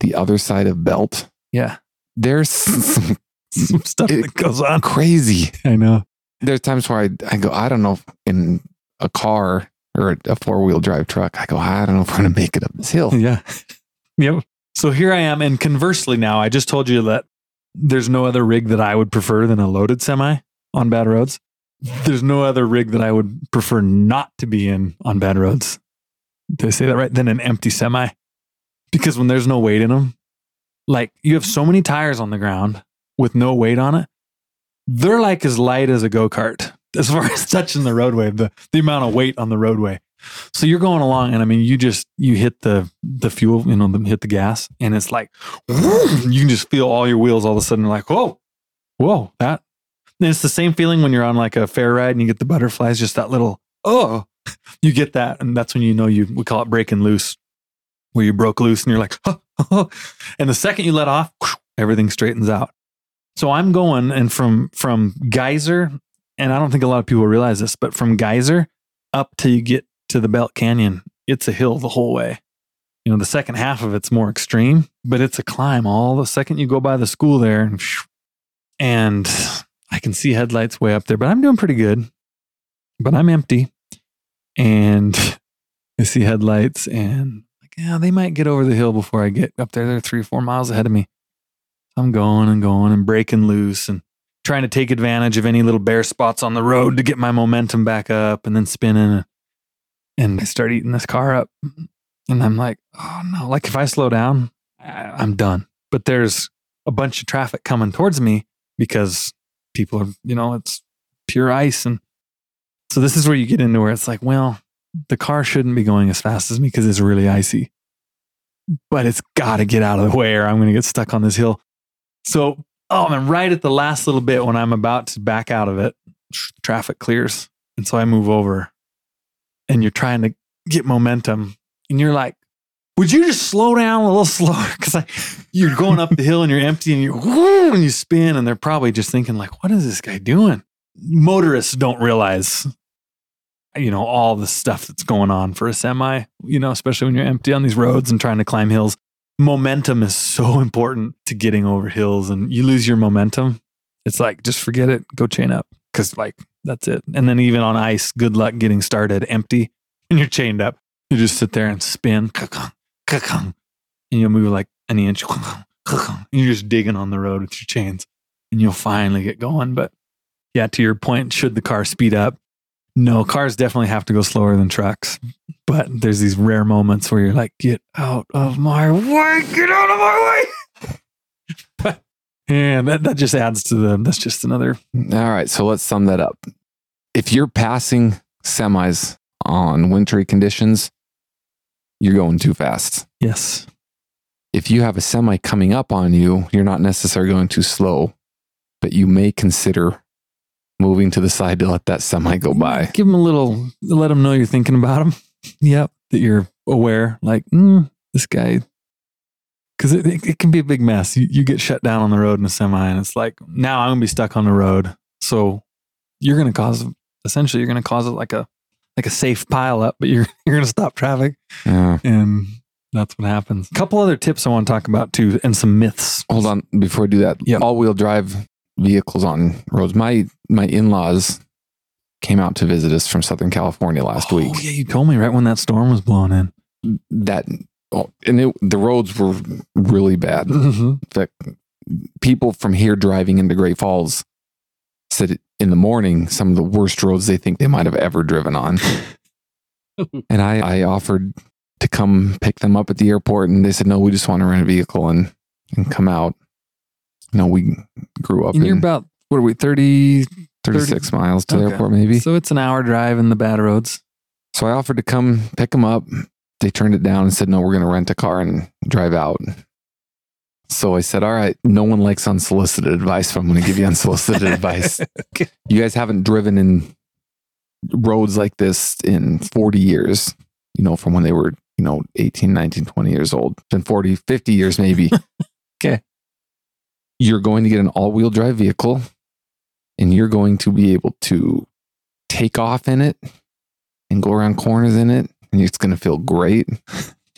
the other side of Belt, Yeah. there's some Some stuff It- that goes on. crazy. I know. There's times where I, I go, I don't know, in a car or a four wheel drive truck, I go, I don't know if we're going to make it up this hill. Yeah. yep. So here I am. And conversely, now I just told you that there's no other rig that I would prefer than a loaded semi on bad roads. There's no other rig that I would prefer not to be in on bad roads. Did I say that right? Than an empty semi. Because when there's no weight in them, like you have so many tires on the ground with no weight on it, they're like as light as a go kart as far as touching the roadway, the, the amount of weight on the roadway. So you're going along, and I mean, you just you hit the the fuel, you know, hit the gas, and it's like you can just feel all your wheels all of a sudden like whoa, whoa, that. And it's the same feeling when you're on like a fair ride and you get the butterflies, just that little oh, you get that, and that's when you know you we call it breaking loose, where you broke loose and you're like, and the second you let off, everything straightens out. So I'm going, and from from Geyser, and I don't think a lot of people realize this, but from Geyser up till you get to the Belt Canyon, it's a hill the whole way. You know, the second half of it's more extreme, but it's a climb all the second you go by the school there. And I can see headlights way up there, but I'm doing pretty good. But I'm empty. And I see headlights and yeah, they might get over the hill before I get up there. They're three or four miles ahead of me. I'm going and going and breaking loose and trying to take advantage of any little bare spots on the road to get my momentum back up and then spinning. And I start eating this car up. And I'm like, oh no, like if I slow down, I'm done. But there's a bunch of traffic coming towards me because people are, you know, it's pure ice. And so this is where you get into where it's like, well, the car shouldn't be going as fast as me because it's really icy. But it's got to get out of the way or I'm going to get stuck on this hill. So, oh man, right at the last little bit when I'm about to back out of it, traffic clears. And so I move over and you're trying to get momentum and you're like, would you just slow down a little slower? Because you're going up the hill and you're empty and you and you spin and they're probably just thinking like, what is this guy doing? Motorists don't realize, you know, all the stuff that's going on for a semi. You know, especially when you're empty on these roads and trying to climb hills. Momentum is so important to getting over hills, and you lose your momentum. It's like just forget it, go chain up because like that's it. And then even on ice, good luck getting started empty and you're chained up. You just sit there and spin, and you'll move like an inch. You're just digging on the road with your chains, and you'll finally get going. But yeah, to your point, should the car speed up? No, cars definitely have to go slower than trucks. But there's these rare moments where you're like, get out of my way, get out of my way. and that, that just adds to the, that's just another, All right. So let's sum that up. If you're passing semis on wintry conditions, you're going too fast. yes. if you have a semi coming up on you, you're not necessarily going too slow, but you may consider moving to the side to let that semi go by. Give them a little, let them know you're thinking about them. yep. That you're aware, like, mm, this guy, because it, it, it can be a big mess. You, you get shut down on the road in a semi, and it's like, now I'm going to be stuck on the road. So you're going to cause, essentially, you're going to cause it like a, like a safe pile up, but you're, you're going to stop traffic. Yeah. And that's what happens. A couple other tips I want to talk about too, and some myths. Hold on before I do that. Yep. All wheel drive vehicles on roads. My my in laws came out to visit us from Southern California last Oh, week. yeah, you told me right when that storm was blowing in. That oh, and it, the roads were really bad. Mm-hmm. In fact, people from here driving into Great Falls said in the morning some of the worst roads they think they might have ever driven on. and I, I offered to come pick them up at the airport, and they said no, we just want to rent a vehicle and and come out. No, we grew up And you're about what are we 30 36 miles to the airport, maybe. So it's an hour drive in the bad roads. So I offered to come pick them up. They turned it down and said, no, we're going to rent a car and drive out. So I said, all right, no one likes unsolicited advice, so I'm going to give you unsolicited advice. Okay. You guys haven't driven in roads like this in 40 years, you know, from when they were, you know, 18, 19, 20 years old, then 40, 50 years maybe. Okay. You're going to get an all wheel drive vehicle and you're going to be able to take off in it and go around corners in it. And it's going to feel great.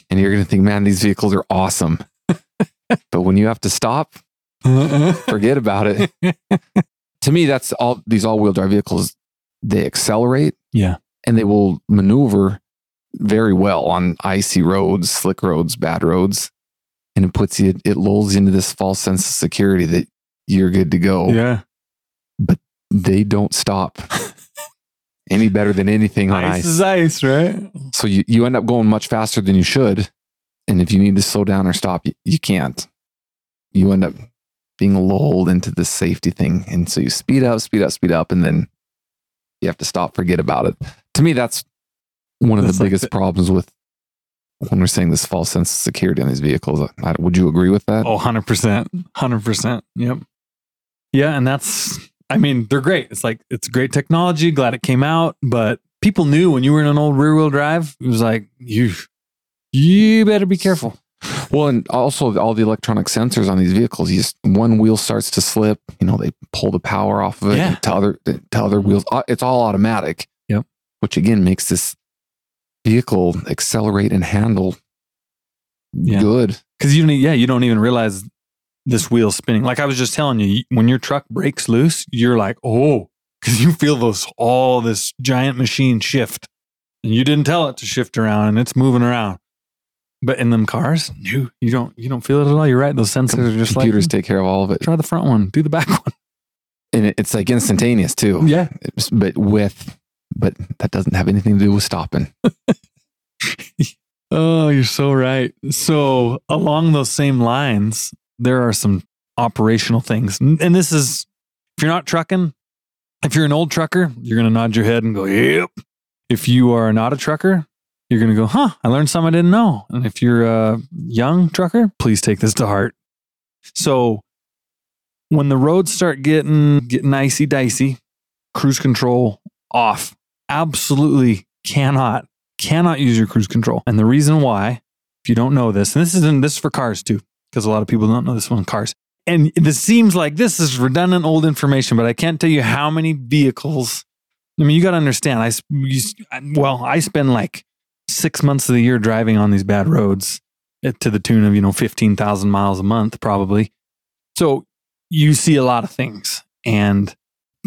And you're going to think, man, these vehicles are awesome. but when you have to stop, uh-uh. forget about it. to me, that's all these all wheel drive vehicles, they accelerate yeah. and they will maneuver very well on icy roads, slick roads, bad roads. And it puts you, it lulls you into this false sense of security that you're good to go. Yeah. But they don't stop any better than anything on Ice ice. is ice, right? So you, you end up going much faster than you should. And if you need to slow down or stop, you, you can't. You end up being lulled into this safety thing. And so you speed up, speed up, speed up, and then you have to stop, forget about it. To me, that's one of That's the like biggest the- problems with when we're saying this false sense of security on these vehicles. I, would you agree with that? Oh, 100%. 100%. Yep. Yeah. And that's, I mean, they're great. It's like, it's great technology. Glad it came out. But people knew when you were in an old rear wheel drive, it was like, you, you better be careful. Well, and also all the electronic sensors on these vehicles. You just one wheel starts to slip, you know, they pull the power off of it Yeah. to other to other wheels. Uh, It's all automatic. Yep. Which again makes this vehicle accelerate and handle Yeah. good. Cause you don't, yeah, you don't even realize this wheel spinning. Like I was just telling you, when your truck breaks loose, you're like, oh, cause you feel those, all this giant machine shift and you didn't tell it to shift around and it's moving around. But in them cars, no, you don't, you don't feel it at all. You're right. Those sensors are just Computers like, take care of all of it, try the front one, do the back one. and it's like instantaneous too. Yeah. It's- but with but that doesn't have anything to do with stopping. Oh, you're so right. So, along those same lines, there are some operational things. And this is, if you're not trucking, if you're an old trucker, you're going to nod your head and go, yep. If you are not a trucker, you're going to go, huh, I learned something I didn't know. And if you're a young trucker, please take this to heart. So, when the roads start getting getting icy dicey, cruise control off. Absolutely cannot cannot use your cruise control. And the reason why, if you don't know this, and this isn't this is for cars too, because a lot of people don't know this one cars. And this seems like this is redundant old information, but I can't tell you how many vehicles. I mean, you got to understand. I you well, I spend like six months of the year driving on these bad roads eh, to the tune of you know fifteen thousand miles a month, probably. So you see a lot of things, and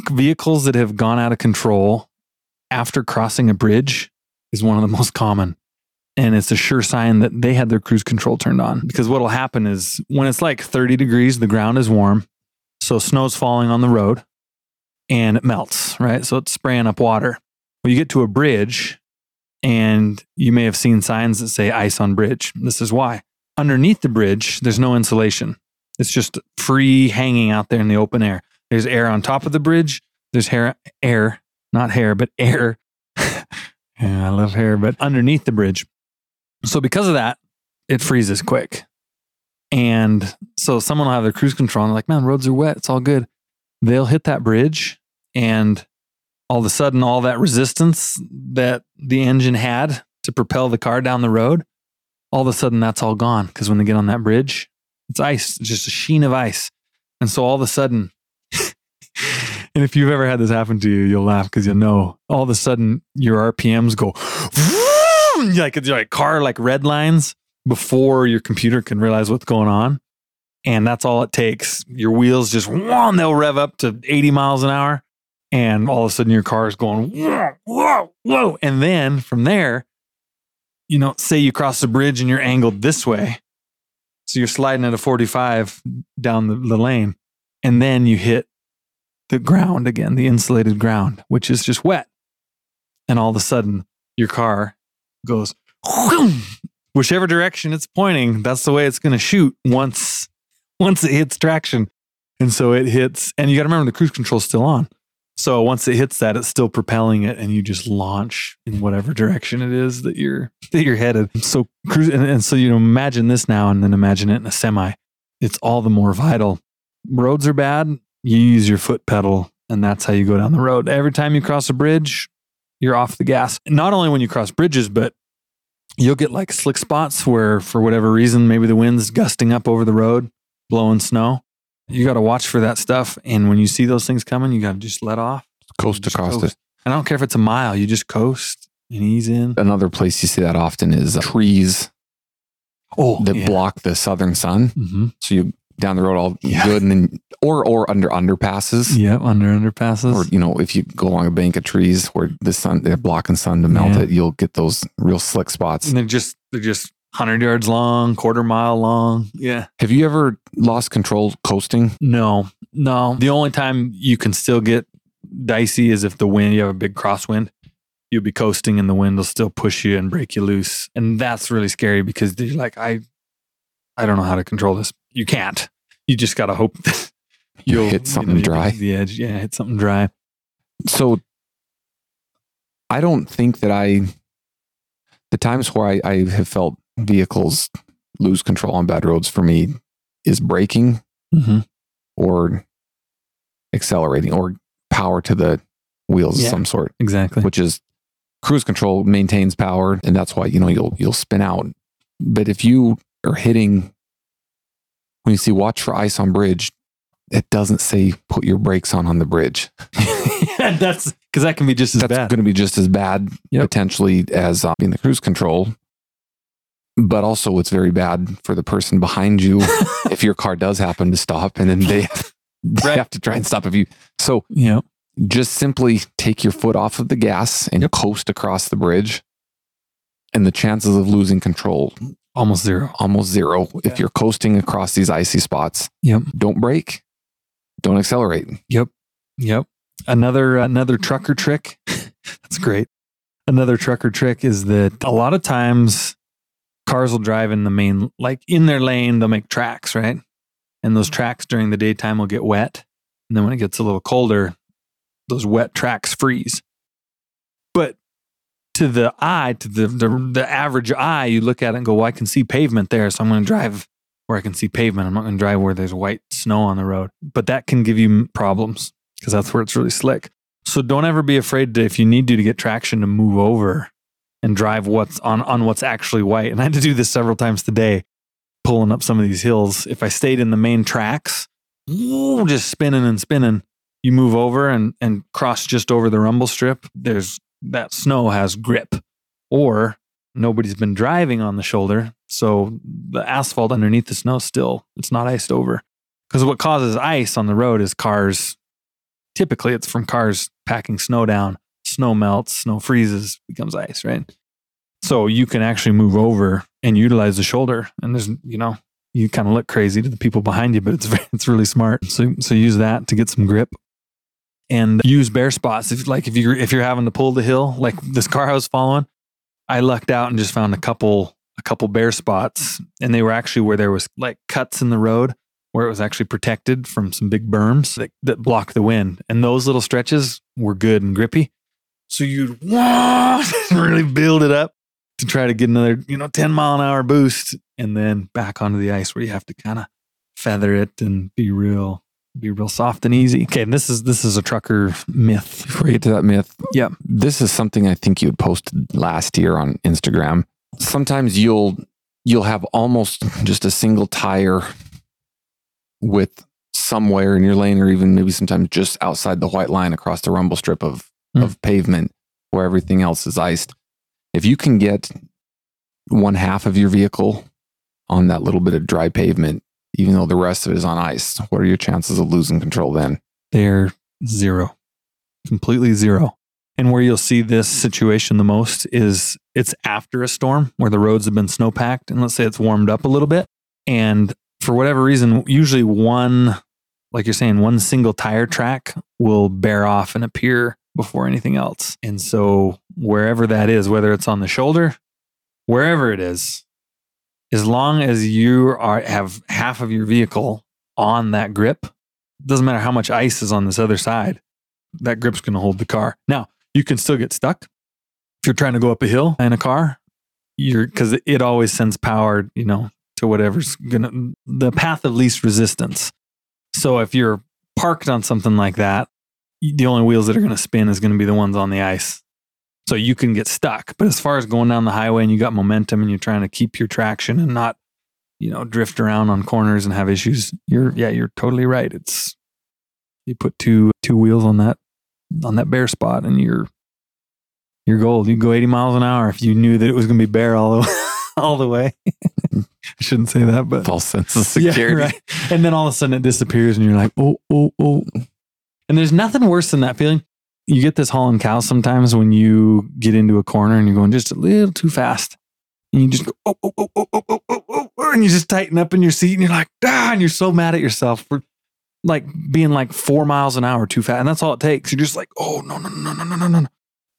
vehicles that have gone out of control after crossing a bridge is one of the most common. And it's a sure sign that they had their cruise control turned on. Because what will happen is when it's like 30 degrees, the ground is warm. So snow's falling on the road and it melts, right? So it's spraying up water. Well, you get to a bridge and you may have seen signs that say ice on bridge. This is why. Underneath the bridge, there's no insulation. It's just free hanging out there in the open air. There's air on top of the bridge. There's hair, air, not hair, but air yeah, I love hair, but underneath the bridge. So because of that, it freezes quick. And so someone will have their cruise control and they're like, man, roads are wet. It's all good. They'll hit that bridge and all of a sudden, all that resistance that the engine had to propel the car down the road, all of a sudden that's all gone. Because when they get on that bridge, it's ice, it's just a sheen of ice. And so all of a sudden, and if you've ever had this happen to you, you'll laugh because you'll know all of a sudden your RPMs go like it's like car like red lines before your computer can realize what's going on. And that's all it takes. Your wheels just whoa, they'll rev up to 80 miles an hour. And all of a sudden your car is going whoa, whoa, whoa. And then from there, you know, say you cross the bridge and you're angled this way. So you're sliding at a 45 down the, the lane. And then you hit the ground again, the insulated ground, which is just wet. And all of a sudden your car goes whichever direction it's pointing, that's the way it's going to shoot once once it hits traction. And so it hits, and you got to remember the cruise control's still on. So once it hits that, it's still propelling it, and you just launch in whatever direction it is that you're that you're headed. So cruise, and, and so you know, imagine this now, and then imagine it in a semi. It's all the more vital. Roads are bad. You use your foot pedal, and that's how you go down the road. Every time you cross a bridge, you're off the gas. Not only when you cross bridges, but you'll get like slick spots where, for whatever reason, maybe the wind's gusting up over the road, blowing snow. You got to watch for that stuff. And when you see those things coming, you got to just let off. Coast across coast. it. I don't care if it's a mile, you just coast and ease in. Another place you see that often is uh, trees Oh, that yeah. block the southern sun. hmm So you down the road all Yeah. good, and then or or under underpasses, Yep, under underpasses. or you know if you go along a bank of trees where the sun they're blocking sun to melt Yeah. it, you'll get those real slick spots. and they're just they're just hundred yards long, quarter mile long. Yeah. Have you ever lost control coasting? No, no. The only time you can still get dicey is if the wind, you have a big crosswind. You'll be coasting and the wind will still push you and break you loose. And that's really scary because you're like, I I don't know how to control this. You can't. You just gotta hope that You you'll hit something you dry. The edge. Yeah, hit something dry. So I don't think that I the times where I, I have felt vehicles lose control on bad roads for me is braking Mm-hmm. or accelerating or power to the wheels Yeah. of some sort, Exactly. which is cruise control maintains power and that's why you know you'll you'll spin out. But if you are hitting when you see watch for ice on bridge, it doesn't say put your brakes on on the bridge. yeah, that's because that can be just as That's bad. going to be just as bad Yep. potentially as uh, being the cruise control. But also, it's very bad for the person behind you if your car does happen to stop and then they, they Right. have to try and stop if you. So Yep. just simply take your foot off of the gas and Yep. coast across the bridge. And the chances of losing control Almost zero. almost zero Yeah. if you're coasting across these icy spots. Yep. Don't brake, don't accelerate. Yep. Yep. Another another trucker trick. That's great. Another trucker trick is that a lot of times cars will drive in the main like in their lane, they'll make tracks, right? And those tracks during the daytime will get wet. And then when it gets a little colder, those wet tracks freeze. To the eye, to the the, the average eye, you look at it and go, Well, I can see pavement there, so I'm going to drive where I can see pavement. I'm not going to drive where there's white snow on the road. But that can give you problems because that's where it's really slick. So don't ever be afraid to, if you need to, to get traction to move over and drive what's on, on what's actually white. And I had to do this several times today, pulling up some of these hills. If I stayed in the main tracks, just spinning and spinning, you move over and, and cross just over the rumble strip. There's that snow has grip or nobody's been driving on the shoulder. So the asphalt underneath the snow still, it's not iced over. Because what causes ice on the road is cars. Typically, it's from cars packing snow down. Snow melts, snow freezes, becomes ice, right? So you can actually move over and utilize the shoulder. And there's, you know, you kind of look crazy to the people behind you, but it's it's really smart. So so use that to get some grip. And use bare spots. If like if you're if you're having to pull the hill, like this car I was following, I lucked out and just found a couple a couple bare spots, and they were actually where there was like cuts in the road where it was actually protected from some big berms that, that block the wind, and those little stretches were good and grippy. So you'd really build it up, to try to get another, you know, 10 mile an hour boost and then back onto the ice where you have to kind of feather it and be real be real soft and easy. Okay, and this is this is a trucker myth. Before we get to that myth, Yeah. this is something I think you had posted last year on Instagram. Sometimes you'll you'll have almost just a single tire with somewhere in your lane, or even maybe sometimes just outside the white line across the rumble strip of Mm. of pavement where everything else is iced. If you can get one half of your vehicle on that little bit of dry pavement, even though the rest of it is on ice, what are your chances of losing control then? They're zero. Completely zero. And where you'll see this situation the most is it's after a storm where the roads have been snowpacked and let's say it's warmed up a little bit and for whatever reason usually one like you're saying one single tire track will bear off and appear before anything else. And so wherever that is, whether it's on the shoulder, wherever it is, as long as you are have half of your vehicle on that grip, doesn't matter how much ice is on this other side, that grip's going to hold the car. Now, you can still get stuck if you're trying to go up a hill in a car. You're because it always sends power, you know, to whatever's gonna the path of least resistance. So if you're parked on something like that, the only wheels that are going to spin is going to be the ones on the ice. So you can get stuck. But as far as going down the highway and you got momentum and you're trying to keep your traction and not, you know, drift around on corners and have issues, you're yeah, you're totally right. It's you put two two wheels on that on that bare spot and you're you're gold. You go 80 miles an hour if you knew that it was going to be bare all the all the way. I shouldn't say that, but False sense of security. yeah, right. And then all of a sudden it disappears and you're like, oh, oh, oh. And there's nothing worse than that feeling. You get this hauling cow sometimes when you get into a corner and you're going just a little too fast. And you just go, oh, oh, oh, oh, oh, oh, oh, oh, and you just tighten up in your seat and you're like, ah, and you're so mad at yourself for like being like four miles an hour too fast. And that's all it takes. You're just like, oh, no, no, no, no, no, no, no.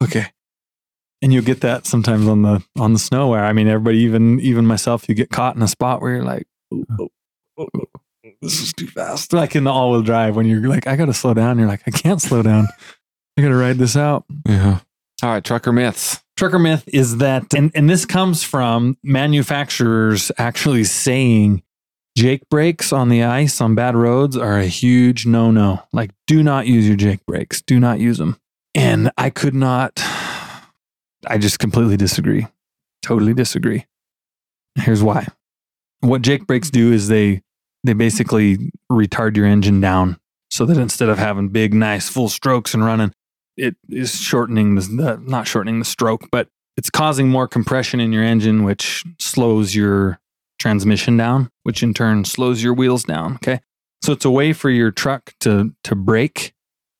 Okay. And you'll get that sometimes on the on the snow where I mean everybody, even even myself, you get caught in a spot where you're like, oh, oh, oh, oh, oh, this is too fast. Like in the all wheel drive when you're like, I gotta slow down. You're like, I can't slow down. I gotta ride this out. Yeah. All right, trucker myths. Trucker myth is that, and, and this comes from manufacturers actually saying Jake brakes on the ice on bad roads are a huge no no. Like, do not use your Jake brakes. Do not use them. And I could not, I just completely disagree. Totally disagree. Here's why. What Jake brakes do is they they basically retard your engine down so that instead of having big, nice, full strokes and running, it is shortening the, the not shortening the stroke, but it's causing more compression in your engine, which slows your transmission down, which in turn slows your wheels down. Okay. So it's a way for your truck to to brake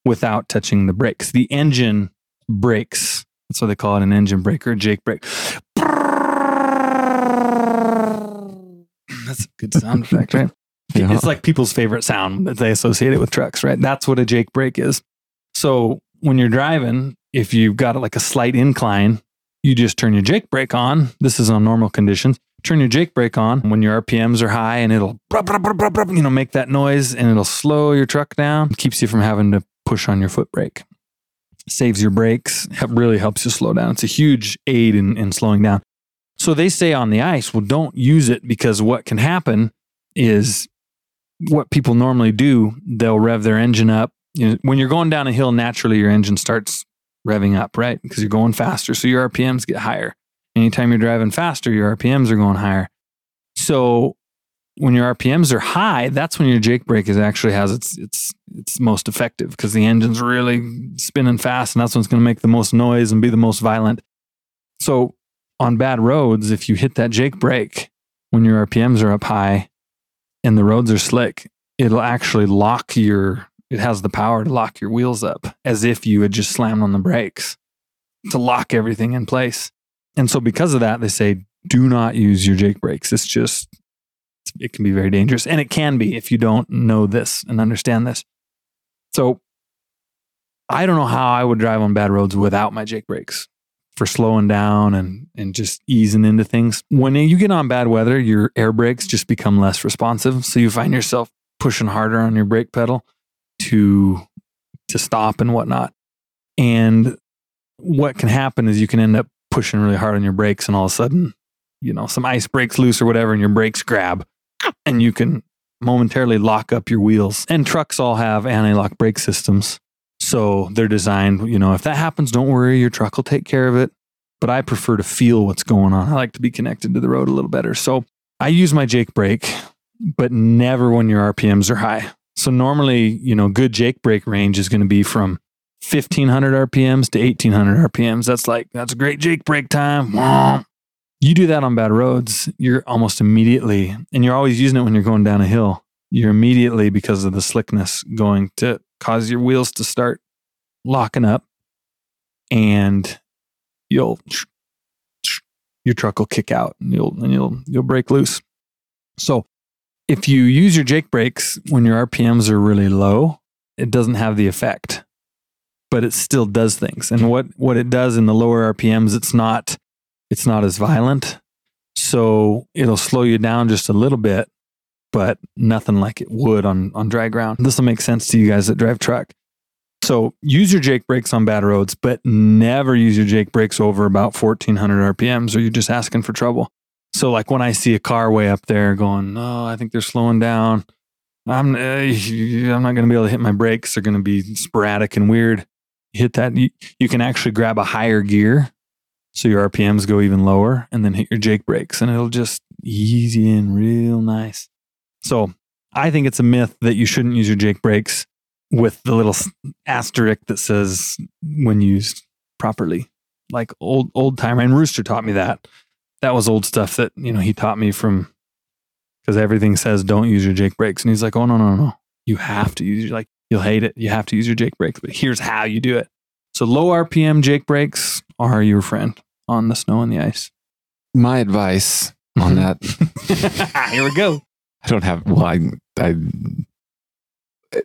without touching the brakes. The engine brakes. That's what they call it, an engine brake or a Jake brake. That's a good sound effect, right? Yeah. It's like people's favorite sound that they associate it with trucks, right? That's what a Jake brake is. So when you're driving, if you've got like a slight incline, you just turn your Jake brake on. This is on normal conditions. Turn your Jake brake on when your RPMs are high and it'll, you know, make that noise and it'll slow your truck down. Keeps you from having to push on your foot brake. Saves your brakes, really helps you slow down. It's a huge aid in, in slowing down. So they say on the ice, well, don't use it because what can happen is what people normally do, they'll rev their engine up. You know, when you're going down a hill, naturally your engine starts revving up, right? Because you're going faster. So your RPMs get higher. Anytime you're driving faster, your RPMs are going higher. So when your RPMs are high, that's when your Jake brake is actually has its its its most effective because the engine's really spinning fast, and that's when it's going to make the most noise and be the most violent. So on bad roads, if you hit that Jake brake when your RPMs are up high and the roads are slick, it'll actually lock your it has the power to lock your wheels up as if you had just slammed on the brakes to lock everything in place. And so because of that, they say do not use your Jake brakes. It's just it can be very dangerous and it can be if you don't know this and understand this. So I don't know how I would drive on bad roads without my Jake brakes for slowing down and and just easing into things. When you get on bad weather, your air brakes just become less responsive, so you find yourself pushing harder on your brake pedal to to stop and whatnot. And what can happen is you can end up pushing really hard on your brakes and all of a sudden, you know, some ice breaks loose or whatever and your brakes grab and you can momentarily lock up your wheels. And trucks all have anti-lock brake systems. So they're designed, you know, if that happens, don't worry, your truck will take care of it. But I prefer to feel what's going on. I like to be connected to the road a little better. So I use my Jake brake, but never when your RPMs are high. So normally, you know, good Jake brake range is going to be from 1500 RPMs to 1800 RPMs. That's like, that's a great Jake brake time. You do that on bad roads, you're almost immediately, and you're always using it when you're going down a hill. You're immediately, because of the slickness, going to cause your wheels to start locking up and you'll, your truck will kick out and you'll, and you'll, you'll break loose. So if you use your Jake brakes when your RPMs are really low, it doesn't have the effect, but it still does things. And what, what it does in the lower RPMs, it's not, it's not as violent. So it'll slow you down just a little bit, but nothing like it would on, on dry ground. This will make sense to you guys that drive truck. So use your Jake brakes on bad roads, but never use your Jake brakes over about 1400 RPMs or you're just asking for trouble. So like when I see a car way up there going, oh, I think they're slowing down. I'm uh, I'm not going to be able to hit my brakes. They're going to be sporadic and weird. hit that. You, you can actually grab a higher gear so your RPMs go even lower and then hit your Jake brakes and it'll just ease you in real nice. So I think it's a myth that you shouldn't use your Jake brakes with the little asterisk that says when used properly. Like old old timer and Rooster taught me that. That was old stuff that, you know, he taught me from because everything says don't use your Jake brakes. And he's like, oh no, no, no. You have to use your like you'll hate it. You have to use your Jake brakes, but here's how you do it. So low RPM Jake brakes are your friend on the snow and the ice. My advice on mm-hmm. that. Here we go. I don't have. Well, I, I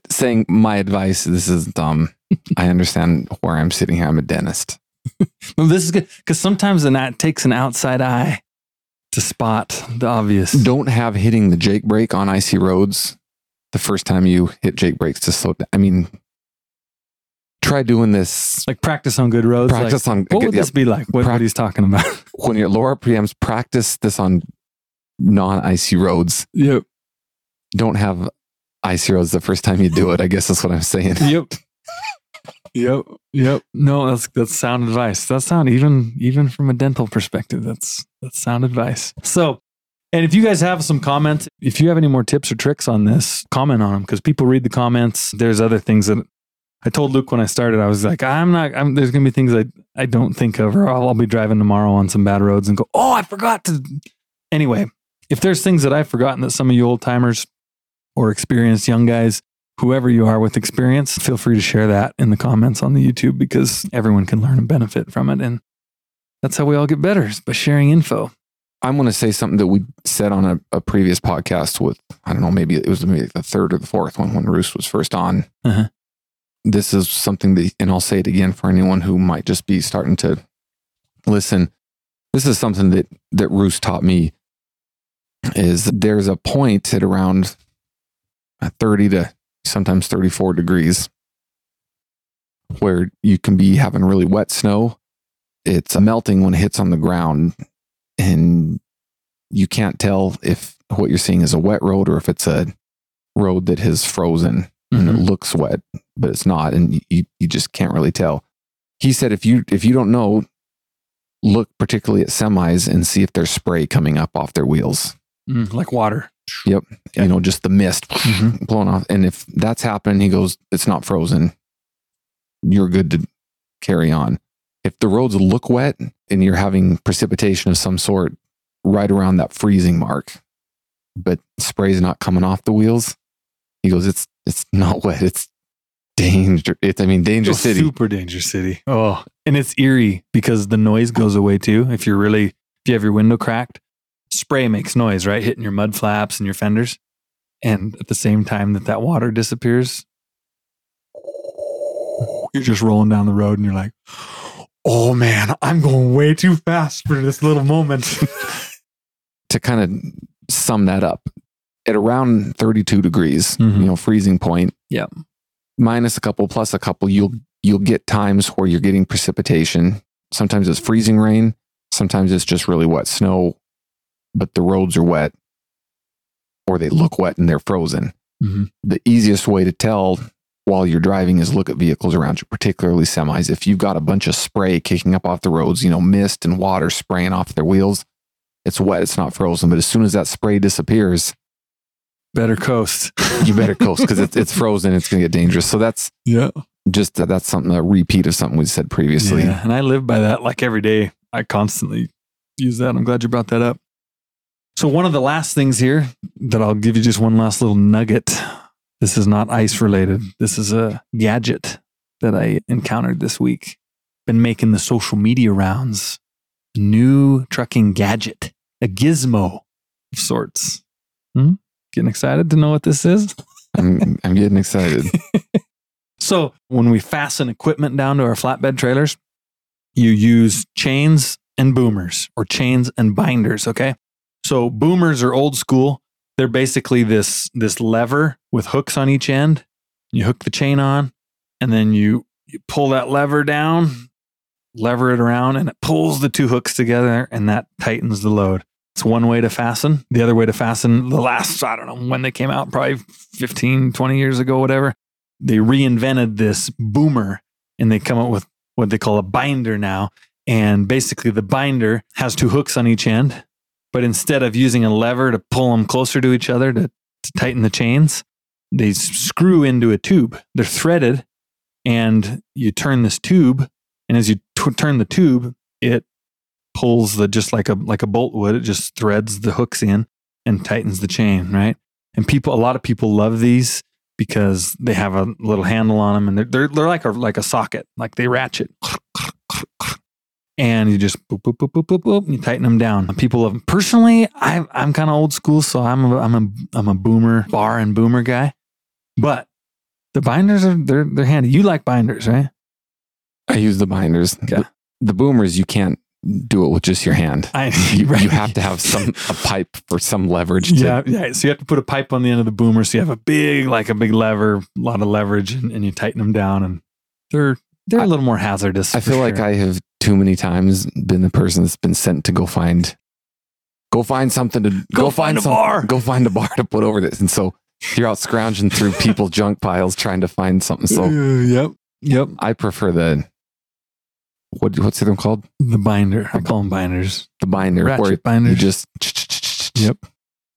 saying my advice. This is dumb. I understand where I'm sitting here. I'm a dentist. this is good because sometimes an it takes an outside eye to spot the obvious. Don't have hitting the Jake brake on icy roads the first time you hit Jake brakes to slow down. I mean, try doing this. Like practice on good roads. Practice like, on. What would yeah, this be like? What, pra- what he's talking about? when you're lower RPMs, practice this on non-icy roads. Yep. Don't have icy roads the first time you do it. I guess that's what I'm saying. Yep. Yep. Yep. No, that's that's sound advice. That's sound even even from a dental perspective. That's that's sound advice. So, and if you guys have some comments, if you have any more tips or tricks on this, comment on them because people read the comments. There's other things that I told Luke when I started. I was like, I'm not. I'm, there's gonna be things I I don't think of, or I'll, I'll be driving tomorrow on some bad roads and go, oh, I forgot to. Anyway, if there's things that I've forgotten that some of you old timers or experienced young guys whoever you are with experience, feel free to share that in the comments on the YouTube because everyone can learn and benefit from it. And that's how we all get better is by sharing info. I'm going to say something that we said on a, a, previous podcast with, I don't know, maybe it was maybe the third or the fourth one when Roos was first on. Uh-huh. This is something that, and I'll say it again for anyone who might just be starting to listen. This is something that, that Roos taught me is there's a point at around 30 to sometimes 34 degrees, where you can be having really wet snow. It's melting when it hits on the ground, and you can't tell if what you're seeing is a wet road or if it's a road that has frozen and mm-hmm. it looks wet, but it's not, and you, you just can't really tell. He said if you if you don't know, look particularly at semis and see if there's spray coming up off their wheels. Mm, like water. Yep. You know, just the mist mm-hmm. blowing off. And if that's happening, he goes, it's not frozen. You're good to carry on. If the roads look wet and you're having precipitation of some sort right around that freezing mark, but spray's not coming off the wheels, he goes, it's it's not wet. It's danger. It's I mean, dangerous city. Super dangerous city. Oh, and it's eerie because the noise goes away too. If you're really if you have your window cracked, spray makes noise, right? Hitting your mud flaps and your fenders. And at the same time that that water disappears, you're just rolling down the road and you're like, oh man, I'm going way too fast for this little moment. to kind of sum that up, at around 32 degrees, mm-hmm. you know, freezing point. Yeah. Minus a couple, plus a couple, you'll you'll get times where you're getting precipitation Sometimes it's freezing rain. Sometimes it's just really wet snow, but the roads are wet or they look wet and they're frozen. Mhm. The easiest way to tell while you're driving is look at vehicles around you, particularly semis. If you've got a bunch of spray kicking up off the roads, you know, mist and water spraying off their wheels, it's wet, it's not frozen. But as soon as that spray disappears, Better coast. you better coast because it's, it's frozen. It's going to get dangerous. So that's yeah. just that's something a repeat of something we said previously. Yeah, and I live by that like every day. I constantly use that. I'm glad you brought that up. So, one of the last things here that I'll give you just one last little nugget. This is not ice related. This is a gadget that I encountered this week. Been making the social media rounds. New trucking gadget, a gizmo of sorts. Hmm? Getting excited to know what this is? I'm, I'm getting excited. So when we fasten equipment down to our flatbed trailers, you use chains and boomers or chains and binders. Okay. So boomers are old school. They're basically this, this lever with hooks on each end. You hook the chain on and then you, you pull that lever down, lever it around, and it pulls the two hooks together and that tightens the load. It's one way to fasten. The other way to fasten, the last, I don't know when they came out, probably 15, 20 years ago, whatever they reinvented this boomer and they come up with what they call a binder now. And basically, the binder has two hooks on each end. But instead of using a lever to pull them closer to each other to, to tighten the chains, they screw into a tube. They're threaded, and you turn this tube. And as you t- turn the tube, it pulls the just like a like a bolt would. It just threads the hooks in and tightens the chain, right? And people, a lot of people love these because they have a little handle on them and they're they're, they're like a like a socket, like they ratchet. And you just boop, boop, boop, boop, boop, boop, and you tighten them down. People love them. Personally, I, I'm kind of old school, so I'm a, I'm a, I'm a boomer, bar and boomer guy. But the binders are, they're, they're handy. You like binders, right? I use the binders. Okay. The, the boomers, you can't do it with just your hand. I, You, right. you have to have some a pipe for some leverage. To, Yeah, yeah. So you have to put a pipe on the end of the boomer. So you have a big, like a big lever, a lot of leverage, and, and you tighten them down, and they're they're a little more hazardous. I feel like. I have too many times been the person that's been sent to go find, go find something to Go find a some- bar. go find a bar to put over this. And so you're out scrounging through people's junk piles trying to find something. So Uh, yep, yep. I prefer the what what's one called? The binder. I call them binders. The binder Ratchet binders. you just Yep.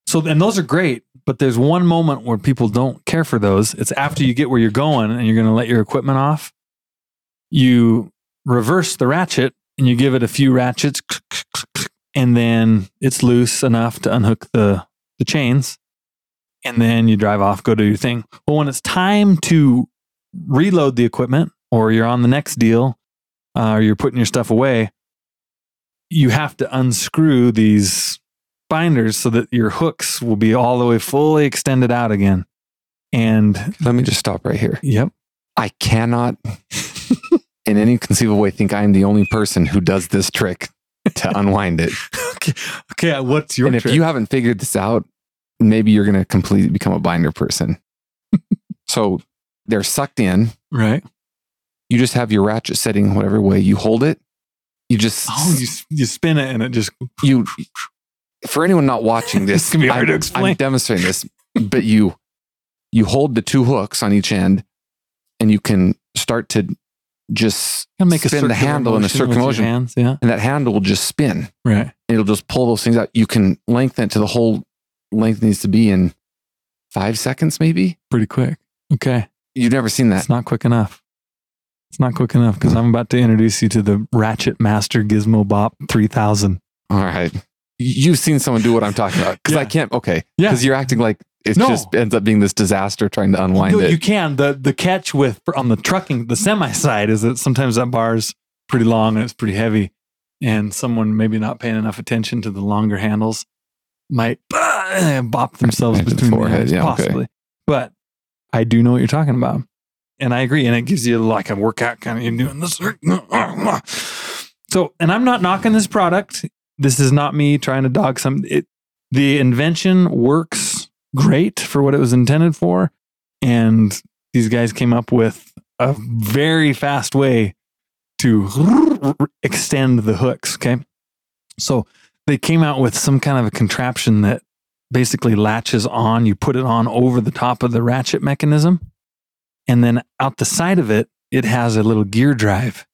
So, and those are great, but there's one moment where people don't care for those. It's after you get where you're going and you're going to let your equipment off. You reverse the ratchet and you give it a few ratchets, and then it's loose enough to unhook the, the chains. And then you drive off, go do your thing. Well, when it's time to reload the equipment or you're on the next deal uh, or you're putting your stuff away, you have to unscrew these binders so that your hooks will be all the way fully extended out again. And let me just stop right here. yep. I cannot in any conceivable way think I'm the only person who does this trick to unwind it. okay. Okay. Uh, what's your and if trick? you haven't figured this out, maybe you're going to completely become a binder person. so they're sucked in. right. You just have your ratchet setting whatever way you hold it. You just Oh, you, you spin it and it just you for anyone not watching this, This can be hard I'm, to explain. I'm demonstrating this, but you you hold the two hooks on each end, and you can start to just Kinda make a spin the handle in a circular motion, Hands, yeah. and that handle will just spin. Right. It'll just pull those things out. You can lengthen it to the whole length needs to be in five seconds, maybe. Pretty quick. Okay. You've never seen that. It's not quick enough. It's not quick enough because I'm about to introduce you to the Ratchet Master Gizmo Bop 3000. All right. You've seen someone do what I'm talking about because I can't. Okay. Yeah. Because you're acting like it No. just ends up being this disaster trying to unwind No, it. you can. The the catch with on the trucking, the semi side is that sometimes that bar is pretty long and it's pretty heavy. And someone maybe not paying enough attention to the longer handles might bop themselves Right the between the forehead, eyes, yeah, okay. possibly. But I do know what you're talking about. And I agree. And it gives you like a workout kind of you're doing this. So, and I'm not knocking this product. This is not me trying to dog some. It, the invention works great for what it was intended for. And these guys came up with a very fast way to extend the hooks. Okay. So they came out with some kind of a contraption that basically latches on. You put it on over the top of the ratchet mechanism. And then out the side of it, it has a little gear drive.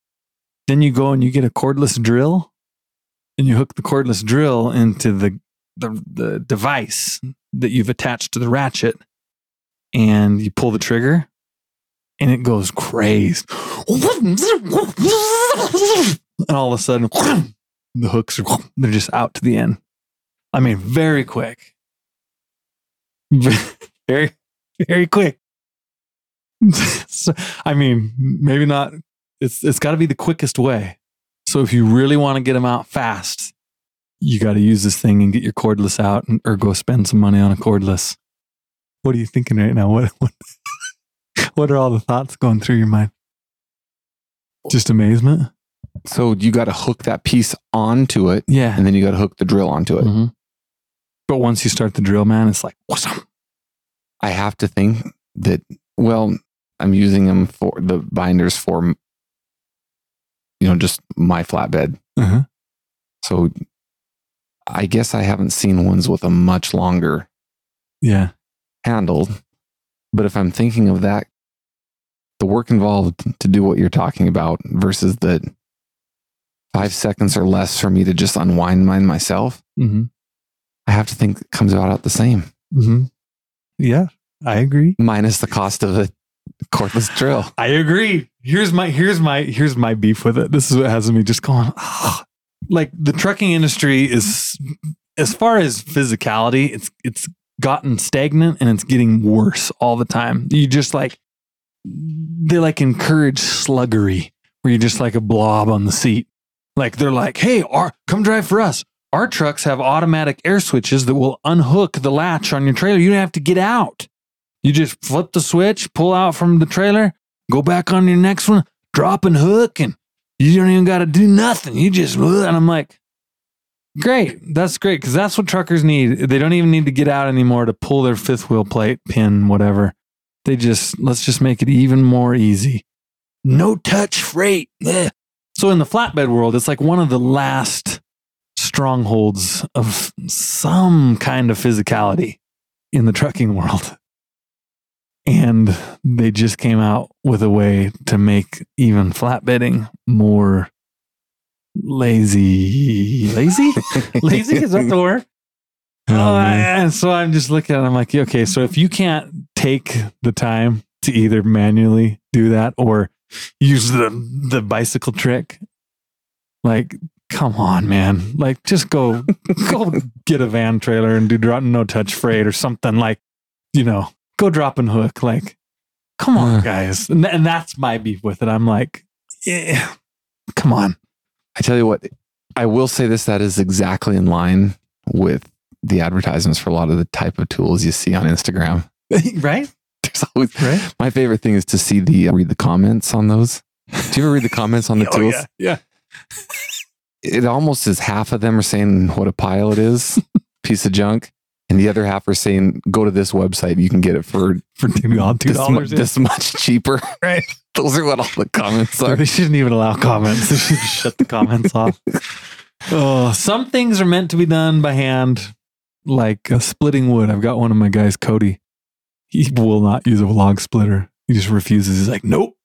Then you go and you get a cordless drill and you hook the cordless drill into the, the, the device that you've attached to the ratchet and you pull the trigger and it goes crazed. And all of a sudden, the hooks are they're just out to the end. I mean, very quick. Very, very quick. So, I mean, maybe not. It's it's got to be the quickest way. So if you really want to get them out fast, you got to use this thing and get your cordless out, and, or go spend some money on a cordless. What are you thinking right now? What what what are all the thoughts going through your mind? Just amazement. So you got to hook that piece onto it, Yeah. and then you got to hook the drill onto it. Mhm. But once you start the drill, man, it's like. I have to think that, well, I'm using them for the binders for, you know, just my flatbed. Uh-huh. So I guess I haven't seen ones with a much longer Yeah. handle. But if I'm thinking of that, the work involved to do what you're talking about versus the five seconds or less for me to just unwind mine myself, Mm-hmm. I have to think it comes about out the same, Mm-hmm. Yeah, I agree. minus the cost of a cordless drill. I agree. Here's my here's my here's my beef with it. This is what has me just going. "Ah." Like the trucking industry is, as far as physicality, it's it's gotten stagnant and it's getting worse all the time. You just like they like encourage sluggery, where you're just like a blob on the seat. Like they're like, hey, our, come drive for us. Our trucks have automatic air switches that will unhook the latch on your trailer. You don't have to get out. You just flip the switch, pull out from the trailer, go back on your next one, drop and hook, and you don't even got to do nothing. You just, and I'm like, great. That's great because that's what truckers need. They don't even need to get out anymore to pull their fifth wheel plate, pin, whatever. They just, let's just make it even more easy. No touch freight. Ugh. So in the flatbed world, it's like one of the last strongholds of some kind of physicality in the trucking world. And they just came out with a way to make even flatbedding more lazy. Lazy? lazy? Is that the word? Oh, uh, man. and so I'm just looking at it. I'm like, okay, so if you can't take the time to either manually do that or use the the bicycle trick, like, come on, man. Like, just go go get a van trailer and do no touch freight or something like, you know, go drop and hook. Like, come on, guys. And, th- and that's my beef with it. I'm like, yeah, come on. I tell you what, I will say this that is exactly in line with the advertisements for a lot of the type of tools you see on Instagram. right? There's always Right? my favorite thing is to see the uh, read the comments on those. Do you ever read the comments on the Oh, tools? yeah. yeah. It almost is half of them are saying what a pile it is, piece of junk, and the other half are saying go to this website. You can get it for For two this, mu- dollars. this much cheaper. Right. Those are what all the comments are. they shouldn't even allow comments. They should shut the comments off. Oh, some things are meant to be done by hand, like uh, splitting wood. I've got one of my guys, Cody. He will not use a log splitter. He just refuses. He's like, nope.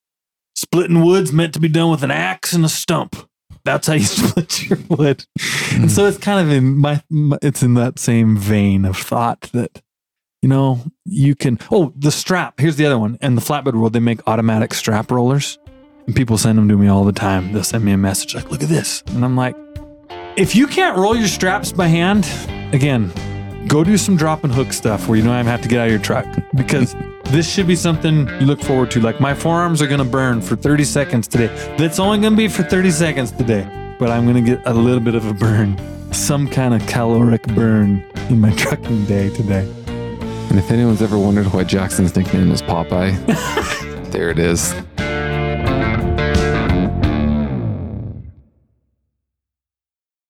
Splitting wood's meant to be done with an axe and a stump. That's how you split your wood. And so it's kind of in my, my it's in that same vein of thought that you know you can oh the strap. Here's the other one. And the flatbed world they make automatic strap rollers. And people send them to me all the time. They'll send me a message like look at this. And i'm like if you can't roll your straps by hand again go do some drop and hook stuff where you don't even have to get out of your truck. Because this should be something you look forward to. Like my forearms are going to burn for 30 seconds today. That's only going to be for 30 seconds today but i'm going to get a little bit of a burn. Some kind of caloric burn in my trucking day today. And if anyone's ever wondered why Jaxon's nickname is Popeye, there it is.